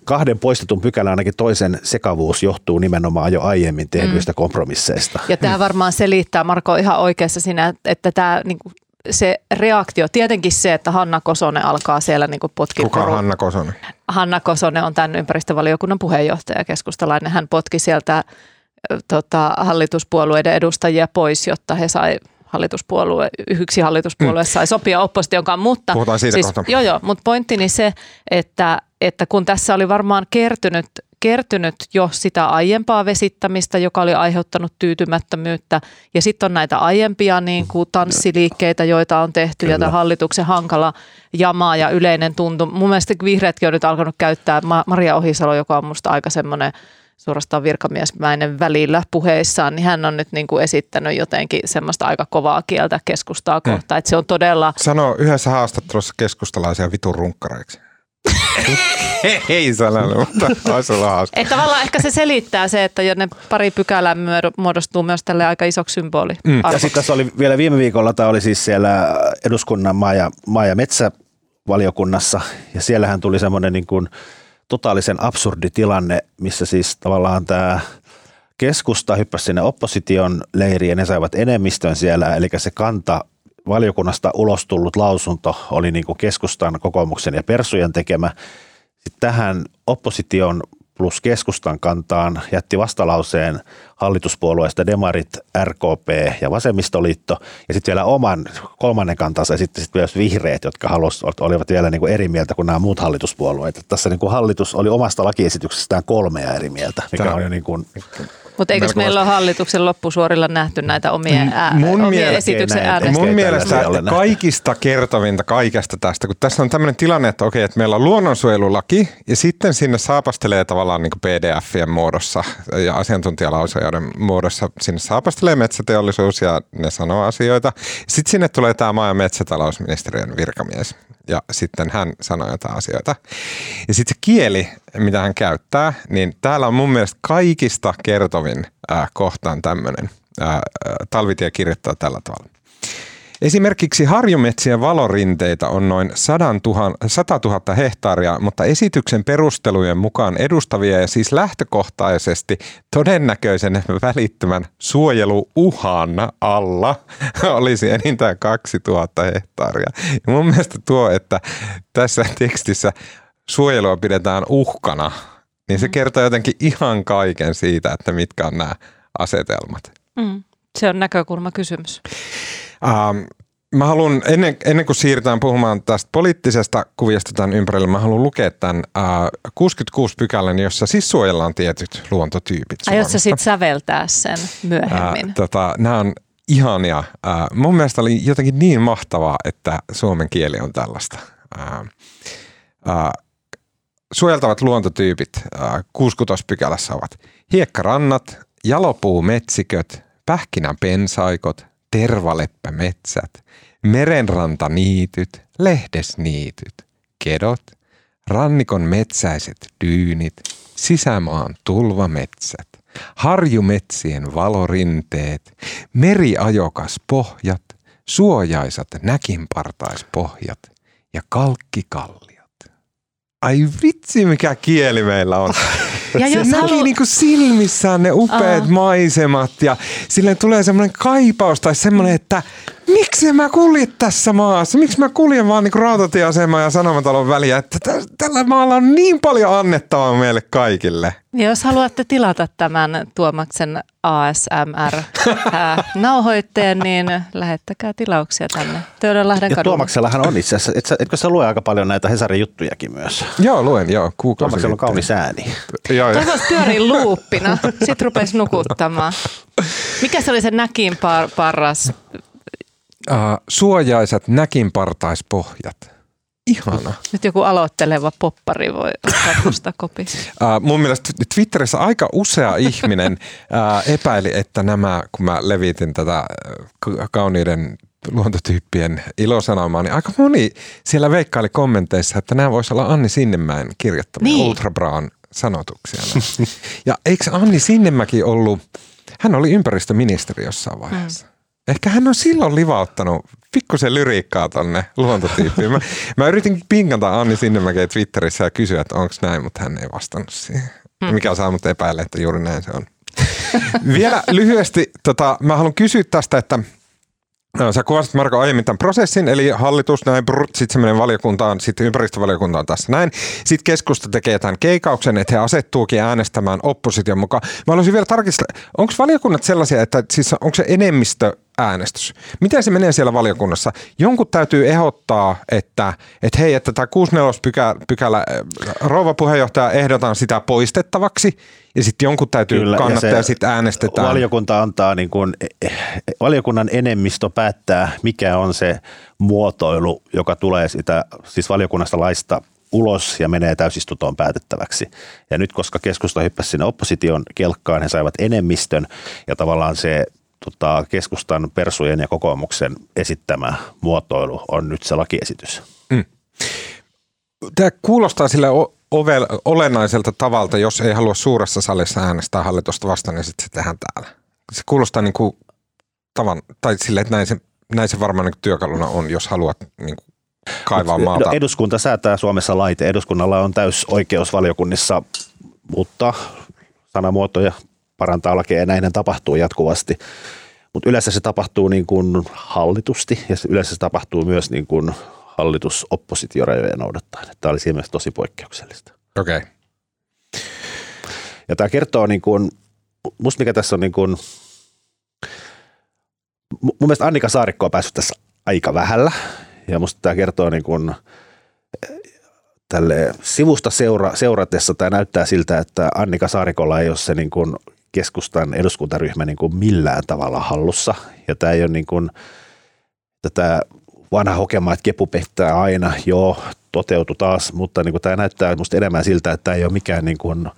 Speaker 2: kahden poistetun pykälän ainakin toisen sekavuus johtuu nimenomaan jo aiemmin tehdyistä mm. kompromisseista.
Speaker 3: Ja tämä varmaan selittää, Marko ihan oikeassa siinä, että tämä niin kuin se reaktio, tietenkin se, että Hanna Kosonen alkaa siellä niin potki.
Speaker 1: Kuka on Hanna Kosonen?
Speaker 3: Hanna Kosonen on tämän ympäristövaliokunnan puheenjohtaja keskustalainen. Hän potki sieltä tota, hallituspuolueiden edustajia pois, jotta he sai hallituspuolue, yksi hallituspuolue mm. sai sopia opposition mutta,
Speaker 1: Puhutaan siitä siis, kohta.
Speaker 3: Joo, joo, mutta pointtini se, että, että kun tässä oli varmaan kertynyt kertynyt jo sitä aiempaa vesittämistä, joka oli aiheuttanut tyytymättömyyttä. Ja sitten on näitä aiempia niin kuin tanssiliikkeitä, joita on tehty, Kyllä. ja hallituksen hankala jamaa ja yleinen tuntu. Mun mielestä vihreätkin on nyt alkanut käyttää Maria Ohisalo, joka on musta aika semmoinen suorastaan virkamiesmäinen välillä puheissaan, niin hän on nyt niin kuin esittänyt jotenkin semmoista aika kovaa kieltä keskustaa kohtaan. Mm. Että se on todella...
Speaker 1: Sano yhdessä haastattelussa keskustalaisia vitun runkkareiksi. Ei sanonut, mutta olisi ollut hauska.
Speaker 3: Että tavallaan ehkä se selittää se, että jo ne pari pykälää muodostuu myös tälle aika isoksi symboli. Mm.
Speaker 2: Ja sitten tässä oli vielä viime viikolla, tämä oli siis siellä eduskunnan maa- ja, maa- ja metsävaliokunnassa, ja siellähän tuli semmoinen niin kuin totaalisen absurdi tilanne, missä siis tavallaan tämä keskusta hyppäsi sinne opposition leiriin ja ne saivat enemmistön siellä, eli se kanta valiokunnasta ulos tullut lausunto oli niin kuin keskustan, kokoomuksen ja persujen tekemä. Sitten tähän opposition plus keskustan kantaan jätti vastalauseen hallituspuolueesta Demarit, RKP ja Vasemmistoliitto ja sitten vielä oman kolmannen kantansa ja sitten sit myös vihreät, jotka halusivat, olivat vielä niin kuin eri mieltä kuin nämä muut hallituspuolueet. Tässä niin kuin hallitus oli omasta lakiesityksestään kolmea eri mieltä, mikä Tämä. on jo niin kuin
Speaker 3: mutta eikö meillä ole hallituksen loppusuorilla nähty näitä omia, ää, mun omia esityksen äänestä?
Speaker 1: Mun mielestä kaikista kertovinta kaikesta tästä, kun tässä on tämmöinen tilanne, että okei, että meillä on luonnonsuojelulaki ja sitten sinne saapastelee tavallaan niin PDFien muodossa ja asiantuntijalausojen muodossa, sinne saapastelee metsäteollisuus ja ne sanoo asioita. Sitten sinne tulee tämä maa- ja metsätalousministeriön virkamies ja sitten hän sanoo jotain asioita. Ja sitten se kieli, mitä hän käyttää, niin täällä on mun mielestä kaikista kertovin äh, kohtaan tämmöinen. Äh, Talvitie kirjoittaa tällä tavalla. Esimerkiksi harjumetsien valorinteitä on noin 100 000 hehtaaria, mutta esityksen perustelujen mukaan edustavia ja siis lähtökohtaisesti todennäköisen välittömän suojeluuhan alla olisi enintään 2000 hehtaaria. Ja mun mielestä tuo, että tässä tekstissä suojelua pidetään uhkana, niin se mm. kertoo jotenkin ihan kaiken siitä, että mitkä on nämä asetelmat.
Speaker 3: Mm. Se on näkökulmakysymys.
Speaker 1: Ähm, mä haluan, ennen, ennen kuin siirrytään puhumaan tästä poliittisesta kuviosta tämän ympärillä, mä haluan lukea tämän äh, 66 pykälän, jossa siis suojellaan tietyt luontotyypit.
Speaker 3: Aiotko sitten säveltää sen myöhemmin? Äh,
Speaker 1: tota, nämä on ihania. Äh, mun mielestä oli jotenkin niin mahtavaa, että suomen kieli on tällaista. Äh, äh, suojeltavat luontotyypit äh, 66 pykälässä ovat hiekkarannat, jalopuumetsiköt, pähkinänpensaikot, tervaleppämetsät, merenrantaniityt, lehdesniityt, kedot, rannikon metsäiset dyynit, sisämaan tulvametsät, harjumetsien valorinteet, meriajokas pohjat, suojaisat näkinpartaispohjat ja kalkkikalliot. Ai vitsi, mikä kieli meillä on. Ja se jos näki halu... niinku silmissään ne upeat uh. maisemat ja sille tulee semmoinen kaipaus tai semmoinen, että miksi mä kulje tässä maassa? Miksi mä kuljen vaan niinku rautatieaseman ja sanomatalon väliä? Että tällä maalla on niin paljon annettavaa meille kaikille.
Speaker 3: Jos haluatte tilata tämän Tuomaksen ASMR-nauhoitteen, niin lähettäkää tilauksia tänne Töölönlahden
Speaker 2: kadulle. Tuomaksellahan on itse asiassa, et sä, etkö sä lue aika paljon näitä Hesarin juttujakin myös?
Speaker 1: Joo, luen, joo.
Speaker 2: Tuomaksella on kaunis ääni.
Speaker 3: Joo, Toivoisi pyörii luuppina, sitten rupesi nukuttamaan. Mikä se oli se näkin par, paras?
Speaker 1: Uh, suojaiset näkinpartaispohjat. Ihana.
Speaker 3: Nyt joku aloitteleva poppari voi ottaa kopissa.
Speaker 1: Uh, mun mielestä Twitterissä aika usea ihminen uh, epäili, että nämä, kun mä levitin tätä kauniiden luontotyyppien ilosanomaa, niin aika moni siellä veikkaili kommenteissa, että nämä voisi olla Anni Sinnemäen kirjoittamia niin. Ultra Brown sanotuksia. ja eikö Anni Sinnemäki ollut, hän oli ympäristöministeri jossain vaiheessa. Mm. Ehkä hän on silloin livauttanut pikkusen lyriikkaa tonne luontotyyppiin. Mä, mä yritin pinkata Anni Sinnemäkeä Twitterissä ja kysyä, että onko näin, mutta hän ei vastannut siihen. Mm. Mikä saa mut epäillä, että juuri näin se on. Vielä lyhyesti, tota, mä haluan kysyä tästä, että – No, sä kuvasit Marko aiemmin tämän prosessin, eli hallitus näin, sitten se menee valiokuntaan, sitten ympäristövaliokuntaan tässä näin. Sitten keskusta tekee tämän keikauksen, että he asettuukin äänestämään opposition mukaan. Mä haluaisin vielä tarkistaa, onko valiokunnat sellaisia, että siis onko se enemmistö äänestys. Miten se menee siellä valiokunnassa? Jonkun täytyy ehdottaa, että, että hei, että tämä 64 pykälä, pykälä rouva puheenjohtaja ehdotan sitä poistettavaksi ja sitten jonkun täytyy Kyllä, kannattaa ja, ja sitten äänestetään.
Speaker 2: Valiokunta antaa, niin kuin, e, e, valiokunnan enemmistö päättää, mikä on se muotoilu, joka tulee sitä, siis valiokunnasta laista ulos ja menee täysistuntoon päätettäväksi. Ja nyt koska keskusta hyppäsi sinne opposition kelkkaan, he saivat enemmistön ja tavallaan se tota, keskustan, persujen ja kokoomuksen esittämä muotoilu on nyt se lakiesitys. Mm.
Speaker 1: Tämä kuulostaa sille ovel, olennaiselta tavalta, jos ei halua suuressa salissa äänestää hallitusta vastaan, niin sitten se tehdään täällä. Se kuulostaa niin kuin tavan, tai sille, että näin se, näin se varmaan niin työkaluna on, jos haluat niin kuin kaivaa maata. No,
Speaker 2: eduskunta säätää Suomessa laite. Eduskunnalla on täys oikeus valiokunnissa muuttaa sanamuotoja, parantaa lakeja ja näin tapahtuu jatkuvasti. Mutta yleensä se tapahtuu niin kuin hallitusti ja yleensä se tapahtuu myös niin kuin hallitus-oppositiorajoja noudattaen. Tämä oli siinä tosi poikkeuksellista.
Speaker 1: Okei. Okay.
Speaker 2: Ja tämä kertoo niin kuin, musta mikä tässä on niin kuin, mun mielestä Annika Saarikko on päässyt tässä aika vähällä ja musta tämä kertoo niin kuin, tälle sivusta seura, seuratessa tämä näyttää siltä, että Annika Saarikolla ei ole se niin kuin keskustan eduskuntaryhmä niin kuin millään tavalla hallussa. Ja tämä ei ole niin kuin, tätä vanha hokema, että kepu pettää aina, joo, toteutu taas, mutta niin kuin tämä näyttää minusta enemmän siltä, että tämä ei ole mikään niin kuin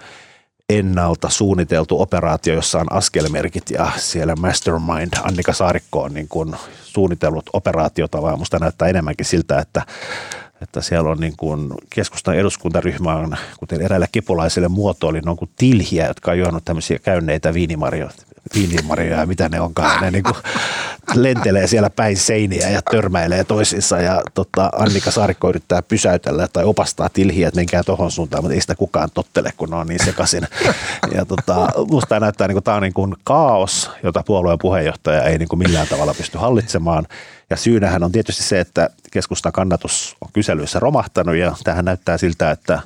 Speaker 2: ennalta suunniteltu operaatio, jossa on askelmerkit ja siellä mastermind Annika Saarikko on niin kuin suunnitellut operaatiota, vaan minusta näyttää enemmänkin siltä, että että siellä on niin kuin keskustan eduskuntaryhmä on, kuten eräillä kepulaisille muotoili, on kuin tilhiä, jotka on juonut tämmöisiä käynneitä viinimarjoja, viinimarjoja ja mitä ne onkaan. Ne niin kuin lentelee siellä päin seiniä ja törmäilee toisissa ja tota, Annika Saarikko yrittää pysäytellä tai opastaa tilhiä, että menkää tohon suuntaan, mutta ei sitä kukaan tottele, kun ne on niin sekaisin. Ja tota, musta tämä näyttää, niin kuin, tämä on niin kuin kaos, jota puolueen puheenjohtaja ei niin kuin millään tavalla pysty hallitsemaan. Ja syynähän on tietysti se, että keskustan kannatus on kyselyissä romahtanut ja tähän näyttää siltä, että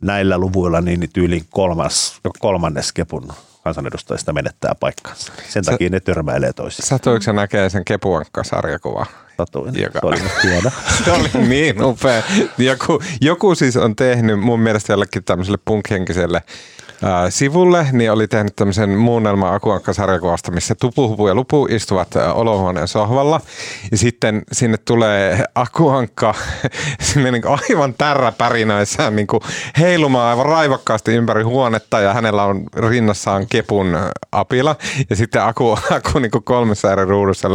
Speaker 2: näillä luvuilla niin tyyliin kolmas, kolmannes Kepun kansanedustajista menettää paikkansa. Sen takia ne törmäilee toisiaan.
Speaker 1: Satuiko se näkee sen Kepuankka-sarjakuva?
Speaker 2: Satuin. Joka... Se oli hieno.
Speaker 1: se oli niin upea. Joku, joku siis on tehnyt mun mielestä jollekin tämmöiselle punkhenkiselle sivulle, niin oli tehnyt tämmöisen muunnelman Akuankka-sarjakuvasta, missä Tupuhupu ja Lupu istuvat olohuoneen sohvalla. Ja sitten sinne tulee Akuankka sinne niin aivan tärräpärinöissään niin heilumaan aivan raivokkaasti ympäri huonetta ja hänellä on rinnassaan kepun apila. Ja sitten Aku, Aku niin kolmessa eri ruudussa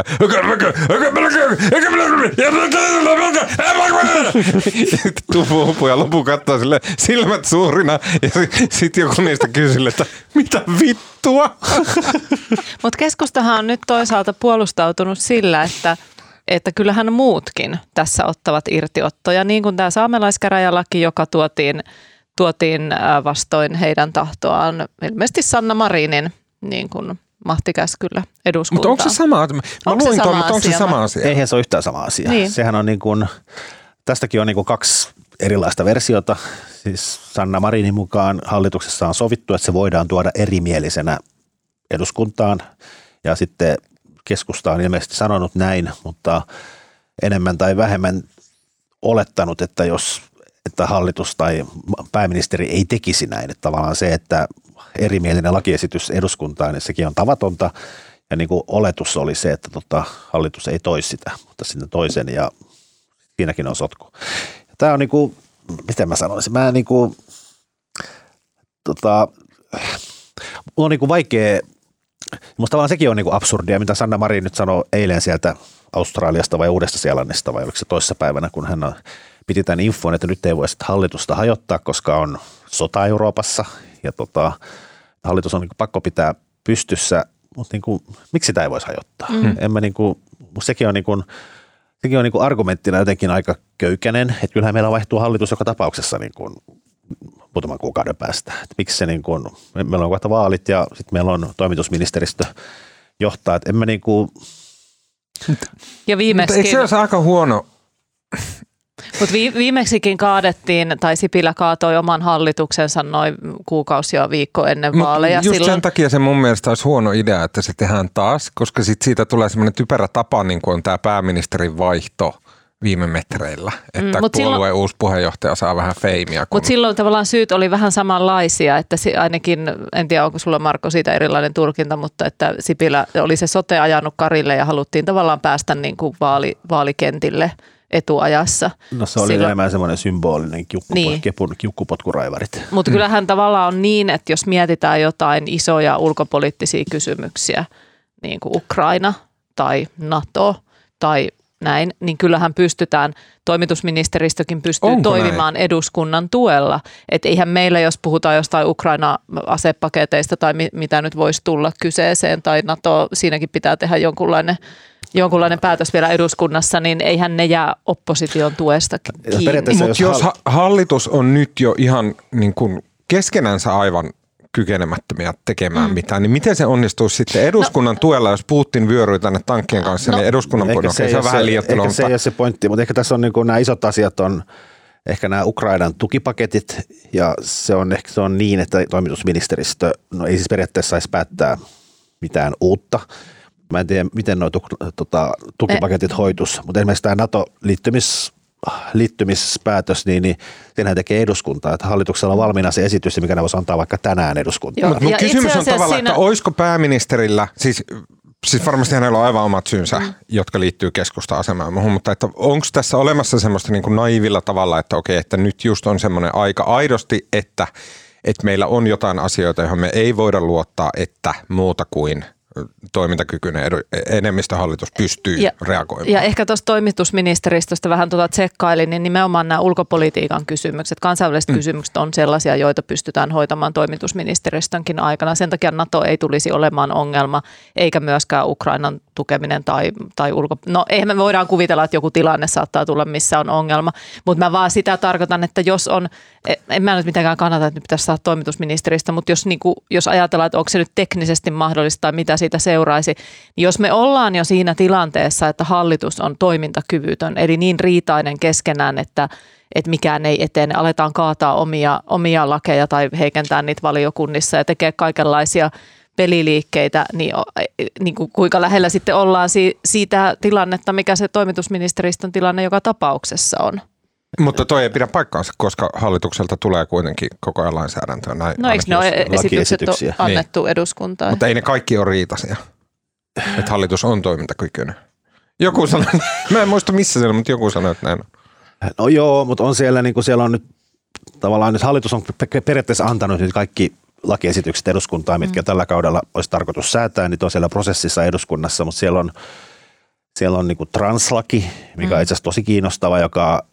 Speaker 1: Tupuhupu ja Lupu katsoo sille silmät suurina ja sitten joku niin ihmistä kysille, että mitä vittua?
Speaker 3: Mutta keskustahan on nyt toisaalta puolustautunut sillä, että että kyllähän muutkin tässä ottavat irtiottoja, niin kuin tämä saamelaiskäräjälaki, joka tuotiin, tuotiin äh, vastoin heidän tahtoaan, ilmeisesti Sanna Marinin niin kuin mahtikäskyllä eduskuntaan.
Speaker 1: Mutta onko se sama? Mä onko luin se sama mutta onko se sama asia?
Speaker 2: Eihän se ole yhtään sama asia. Niin. Sehän on niin kuin, tästäkin on niin kuin kaksi erilaista versiota. Siis Sanna Marinin mukaan hallituksessa on sovittu, että se voidaan tuoda erimielisenä eduskuntaan ja sitten keskusta on ilmeisesti sanonut näin, mutta enemmän tai vähemmän olettanut, että jos että hallitus tai pääministeri ei tekisi näin, että tavallaan se, että erimielinen lakiesitys eduskuntaan, niin sekin on tavatonta ja niin kuin oletus oli se, että tota, hallitus ei toisi sitä, mutta sinne toisen ja siinäkin on sotku. Tämä on niinku, miten mä sanoisin, mä niinku, tota, mulla on niinku vaikea, musta tavallaan sekin on niinku absurdia, mitä Sanna Marin nyt sanoi eilen sieltä Australiasta vai Uudesta Seelannista vai oliko se toissa päivänä, kun hän piti tämän infon, että nyt ei voi hallitusta hajottaa, koska on sota Euroopassa ja tota, hallitus on niinku pakko pitää pystyssä, mutta niinku, miksi sitä ei voisi hajottaa? Mm. En mä niinku, sekin on niinku, sekin on niin kuin argumenttina jotenkin aika köykäinen, että kyllähän meillä vaihtuu hallitus joka tapauksessa niin kuin muutaman kuukauden päästä. Että miksi se niin kuin, meillä on kohta vaalit ja sitten meillä on toimitusministeristö johtaa, että en mä niin kuin...
Speaker 3: Ja viimeksi...
Speaker 1: Eikö se ole aika huono
Speaker 3: mutta vi- viimeksikin kaadettiin, tai Sipilä kaatoi oman hallituksensa noin kuukausi ja viikko ennen Mut vaaleja.
Speaker 1: Just silloin... sen takia se mun mielestä olisi huono idea, että se tehdään taas, koska sit siitä tulee semmoinen typerä tapa, niin kuin on tämä pääministerin vaihto – viime metreillä, että mm, puolueen silloin, uusi puheenjohtaja saa vähän feimiä. Kun...
Speaker 3: Mutta silloin tavallaan syyt oli vähän samanlaisia, että si, ainakin, en tiedä onko sulla Marko siitä erilainen tulkinta, mutta että Sipilä oli se sote ajanut karille ja haluttiin tavallaan päästä niin kuin vaali, vaalikentille etuajassa.
Speaker 2: No se oli Silloin, enemmän semmoinen symbolinen kiukkupo, niin. kepun, kiukkupotkuraivarit.
Speaker 3: Mutta kyllähän tavallaan on niin, että jos mietitään jotain isoja ulkopoliittisia kysymyksiä, niin kuin Ukraina tai NATO tai näin, niin kyllähän pystytään, toimitusministeristökin pystyy Onko toimimaan näin? eduskunnan tuella. Että eihän meillä, jos puhutaan jostain Ukraina-asepaketeista tai mi- mitä nyt voisi tulla kyseeseen tai NATO, siinäkin pitää tehdä jonkunlainen jonkunlainen päätös vielä eduskunnassa, niin eihän ne jää opposition tuesta kiinni.
Speaker 1: Mutta jos ha- hallitus on nyt jo ihan niin kuin keskenänsä aivan kykenemättömiä tekemään mm. mitään, niin miten se onnistuu sitten eduskunnan no, tuella, jos Putin vyöryy tänne tankkien kanssa, no, niin eduskunnan puolella se, se on vähän.
Speaker 2: Ehkä se ei ole se pointti, mutta ehkä tässä on niin kuin nämä isot asiat on ehkä nämä Ukrainan tukipaketit, ja se on ehkä se on niin, että toimitusministeristö no ei siis periaatteessa saisi päättää mitään uutta. Mä en tiedä, miten nuo tota, tukipaketit hoitus, mutta esimerkiksi tämä NATO-liittymis liittymispäätös, niin, niin senhän tekee eduskunta. Että hallituksella on valmiina se esitys, mikä ne voisi antaa vaikka tänään eduskuntaan.
Speaker 1: Mutta ja kysymys on tavallaan, siinä... että olisiko pääministerillä, siis Siis varmasti hänellä on aivan omat syynsä, mm. jotka liittyy keskusta-asemaan muuhun, mutta että onko tässä olemassa semmoista niin kuin naivilla tavalla, että okei, että nyt just on semmoinen aika aidosti, että, että meillä on jotain asioita, joihin me ei voida luottaa, että muuta kuin – toimintakykyinen enemmistöhallitus pystyy ja, reagoimaan.
Speaker 3: Ja ehkä tuosta toimitusministeristöstä vähän tuota tsekkailin, niin nimenomaan nämä ulkopolitiikan kysymykset, kansainväliset mm. kysymykset on sellaisia, joita pystytään hoitamaan toimitusministeristönkin aikana. Sen takia NATO ei tulisi olemaan ongelma, eikä myöskään Ukrainan tukeminen tai, tai ulko... No eihän me voidaan kuvitella, että joku tilanne saattaa tulla, missä on ongelma, mutta mä vaan sitä tarkoitan, että jos on, e, en mä nyt mitenkään kannata, että nyt pitäisi saada toimitusministeristä, mutta jos, niin kuin, jos ajatellaan, että onko se nyt teknisesti mahdollista tai mitä siitä seuraisi, niin jos me ollaan jo siinä tilanteessa, että hallitus on toimintakyvytön, eli niin riitainen keskenään, että että mikään ei etene, aletaan kaataa omia, omia lakeja tai heikentää niitä valiokunnissa ja tekee kaikenlaisia peliliikkeitä, niin, niin kuin kuinka lähellä sitten ollaan siitä tilannetta, mikä se toimitusministeristön tilanne joka tapauksessa on.
Speaker 1: Mutta toi ei pidä paikkaansa, koska hallitukselta tulee kuitenkin koko ajan lainsäädäntöä. Näin,
Speaker 3: no eikö ne ole esitykset on annettu niin. eduskuntaan?
Speaker 1: Mutta ei ne kaikki ole riitaisia, että hallitus on toimintakykyinen. Joku sanoi, mä en muista missä se on, mutta joku sanoi, että näin on.
Speaker 2: No joo, mutta on siellä, niin kuin siellä on nyt tavallaan nyt hallitus on periaatteessa antanut nyt kaikki lakiesitykset eduskuntaan, mitkä mm. tällä kaudella olisi tarkoitus säätää, niin on siellä prosessissa eduskunnassa, mutta siellä on, siellä on niin kuin translaki, mikä mm. on itse asiassa tosi kiinnostava, joka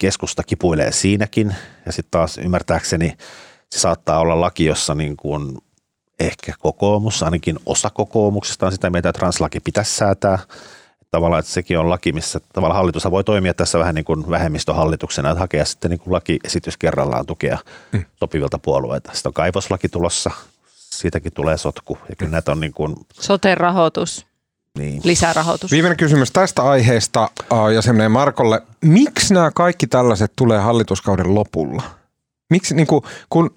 Speaker 2: keskusta kipuilee siinäkin. Ja sitten taas ymmärtääkseni se saattaa olla laki, jossa niin kuin ehkä kokoomus, ainakin osa kokoomuksesta on sitä mieltä, että translaki pitäisi säätää – tavallaan, että sekin on laki, missä tavallaan hallitus voi toimia tässä vähän niin kuin vähemmistöhallituksena, että hakea sitten niin kuin lakiesitys kerrallaan tukea mm. sopivilta puolueita. Sitten on kaivoslaki tulossa, siitäkin tulee sotku. Ja kyllä näitä on niin kuin...
Speaker 3: Sote-rahoitus. Niin. Lisärahoitus.
Speaker 1: Viimeinen kysymys tästä aiheesta ja se menee Markolle. Miksi nämä kaikki tällaiset tulee hallituskauden lopulla? Miksi, niin kuin, kun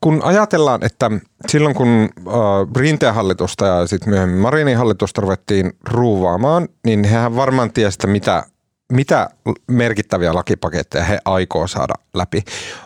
Speaker 1: kun ajatellaan, että silloin kun äh, Rinteen hallitusta ja sitten myöhemmin Marinin hallitusta ruvettiin ruuvaamaan, niin hehän varmaan tiesivät, mitä, mitä merkittäviä lakipaketteja he aikoo saada läpi.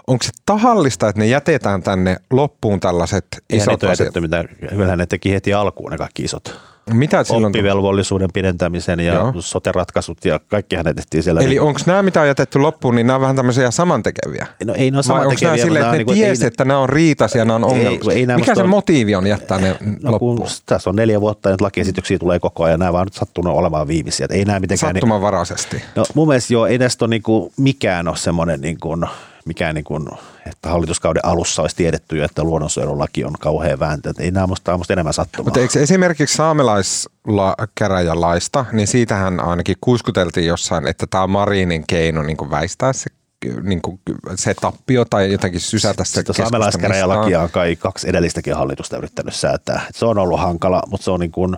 Speaker 1: Onko se tahallista, että ne jätetään tänne loppuun tällaiset isot
Speaker 2: ne asiat? Mitä, kyllähän ne teki heti alkuun ne kaikki isot.
Speaker 1: Mitä silloin
Speaker 2: Oppivelvollisuuden pidentämisen ja Joo. sote-ratkaisut ja kaikki hänet tehtiin siellä.
Speaker 1: Eli onko nämä, mitä on jätetty loppuun, niin nämä on vähän tämmöisiä samantekeviä?
Speaker 2: No ei ne ole samantekeviä.
Speaker 1: Onko nämä silleen, että ne niin tiesi, että nämä on riitaisia, nämä on ongelmia? Ei, ei Mikä se on... motiivi on jättää ne no, loppuun? Kun
Speaker 2: tässä on neljä vuotta, nyt lakiesityksiä tulee koko ajan, nämä vaan nyt sattunut olemaan viimeisiä. Ei nämä mitenkään...
Speaker 1: Sattumanvaraisesti.
Speaker 2: No mun mielestä joo, ei näistä ole niin kuin, mikään ole semmoinen niin kuin, mikään niin kuin, että hallituskauden alussa olisi tiedetty jo, että luonnonsuojelulaki on kauhean vääntö. Ei nämä musta, musta enemmän sattumaa.
Speaker 1: Mutta eikö esimerkiksi saamelaiskäräjälaista, niin siitähän ainakin kuiskuteltiin jossain, että tämä on Marinin keino niin kuin väistää se niin kuin se tappio tai jotenkin sysätä se
Speaker 2: Saamelaiskäräjälakia on kai kaksi edellistäkin hallitusta yrittänyt säätää. Se on ollut hankala, mutta se on niin kuin,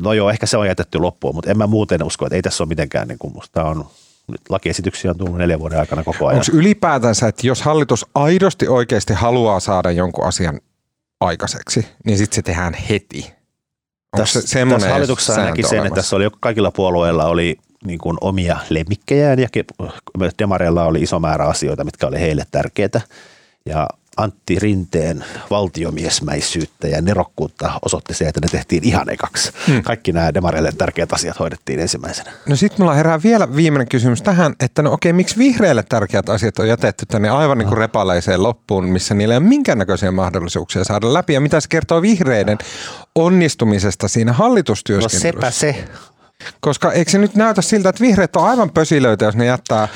Speaker 2: no joo, ehkä se on jätetty loppuun, mutta en mä muuten usko, että ei tässä ole mitenkään, niin kuin musta on nyt lakiesityksiä on tullut neljän vuoden aikana koko ajan.
Speaker 1: Onko ylipäätänsä, että jos hallitus aidosti oikeasti haluaa saada jonkun asian aikaiseksi, niin sitten se tehdään heti?
Speaker 2: tässä, se tässä hallituksessa näki sen, että tässä oli kaikilla puolueilla oli niin kuin omia lemmikkejään ja demareilla oli iso määrä asioita, mitkä oli heille tärkeitä. Ja Antti Rinteen valtiomiesmäisyyttä ja nerokkuutta osoitti se, että ne tehtiin ihan ekaksi. Hmm. Kaikki nämä demareille tärkeät asiat hoidettiin ensimmäisenä.
Speaker 1: No sitten mulla herää vielä viimeinen kysymys tähän, että no okei, miksi vihreille tärkeät asiat on jätetty tänne aivan niin kuin repaleiseen loppuun, missä niillä ei ole minkäännäköisiä mahdollisuuksia saada läpi ja mitä se kertoo vihreiden onnistumisesta siinä hallitustyöskentelyssä?
Speaker 2: No sepä se.
Speaker 1: Koska eikö se nyt näytä siltä, että vihreät on aivan pösilöitä, jos ne jättää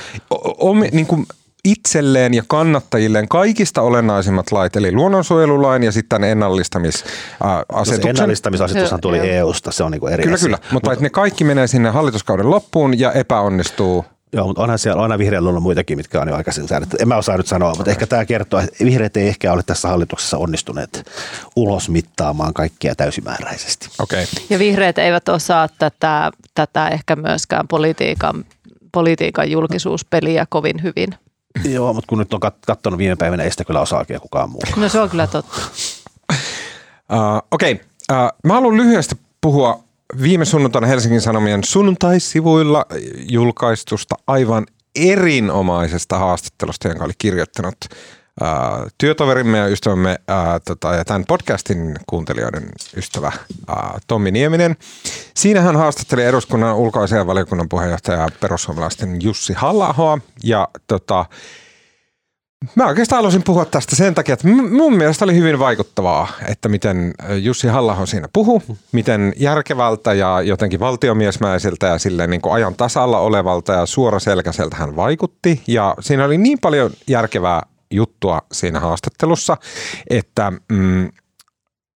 Speaker 1: omi, niin kuin itselleen ja kannattajilleen kaikista olennaisimmat lait, eli luonnonsuojelulain ja sitten ennallistamisasetuksen.
Speaker 2: No ennallistamisasetushan tuli EU-sta, se on niin eri
Speaker 1: Kyllä,
Speaker 2: asia.
Speaker 1: kyllä, mutta ne kaikki menee sinne hallituskauden loppuun ja epäonnistuu
Speaker 2: Joo, mutta onhan siellä aina vihreillä ollut muitakin, mitkä on jo aikaisemmin säädetty. En mä osaa nyt sanoa, mutta ehkä tämä kertoo, että vihreät ei ehkä ole tässä hallituksessa onnistuneet ulos mittaamaan kaikkia täysimääräisesti.
Speaker 1: Okay.
Speaker 3: Ja vihreät eivät osaa tätä, tätä ehkä myöskään politiikan, politiikan julkisuuspeliä kovin hyvin.
Speaker 2: Joo, mutta kun nyt on katsonut viime päivänä, ei sitä kyllä osaa kukaan muu.
Speaker 3: No se on kyllä totta.
Speaker 1: uh, Okei, okay. uh, mä haluan lyhyesti puhua viime sunnuntaina Helsingin Sanomien sunnuntaisivuilla julkaistusta aivan erinomaisesta haastattelusta, jonka oli kirjoittanut työtoverimme ja ystävämme ää, tota, ja tämän podcastin kuuntelijoiden ystävä ää, Tommi Nieminen. Siinä hän haastatteli eduskunnan ulkoasian valiokunnan puheenjohtaja perussuomalaisten Jussi halla ja tota, Mä oikeastaan haluaisin puhua tästä sen takia, että mun mielestä oli hyvin vaikuttavaa, että miten Jussi halla siinä puhu, miten järkevältä ja jotenkin valtiomiesmäiseltä ja silleen niin kuin ajan tasalla olevalta ja suoraselkäiseltä hän vaikutti. Ja siinä oli niin paljon järkevää juttua siinä haastattelussa, että mm,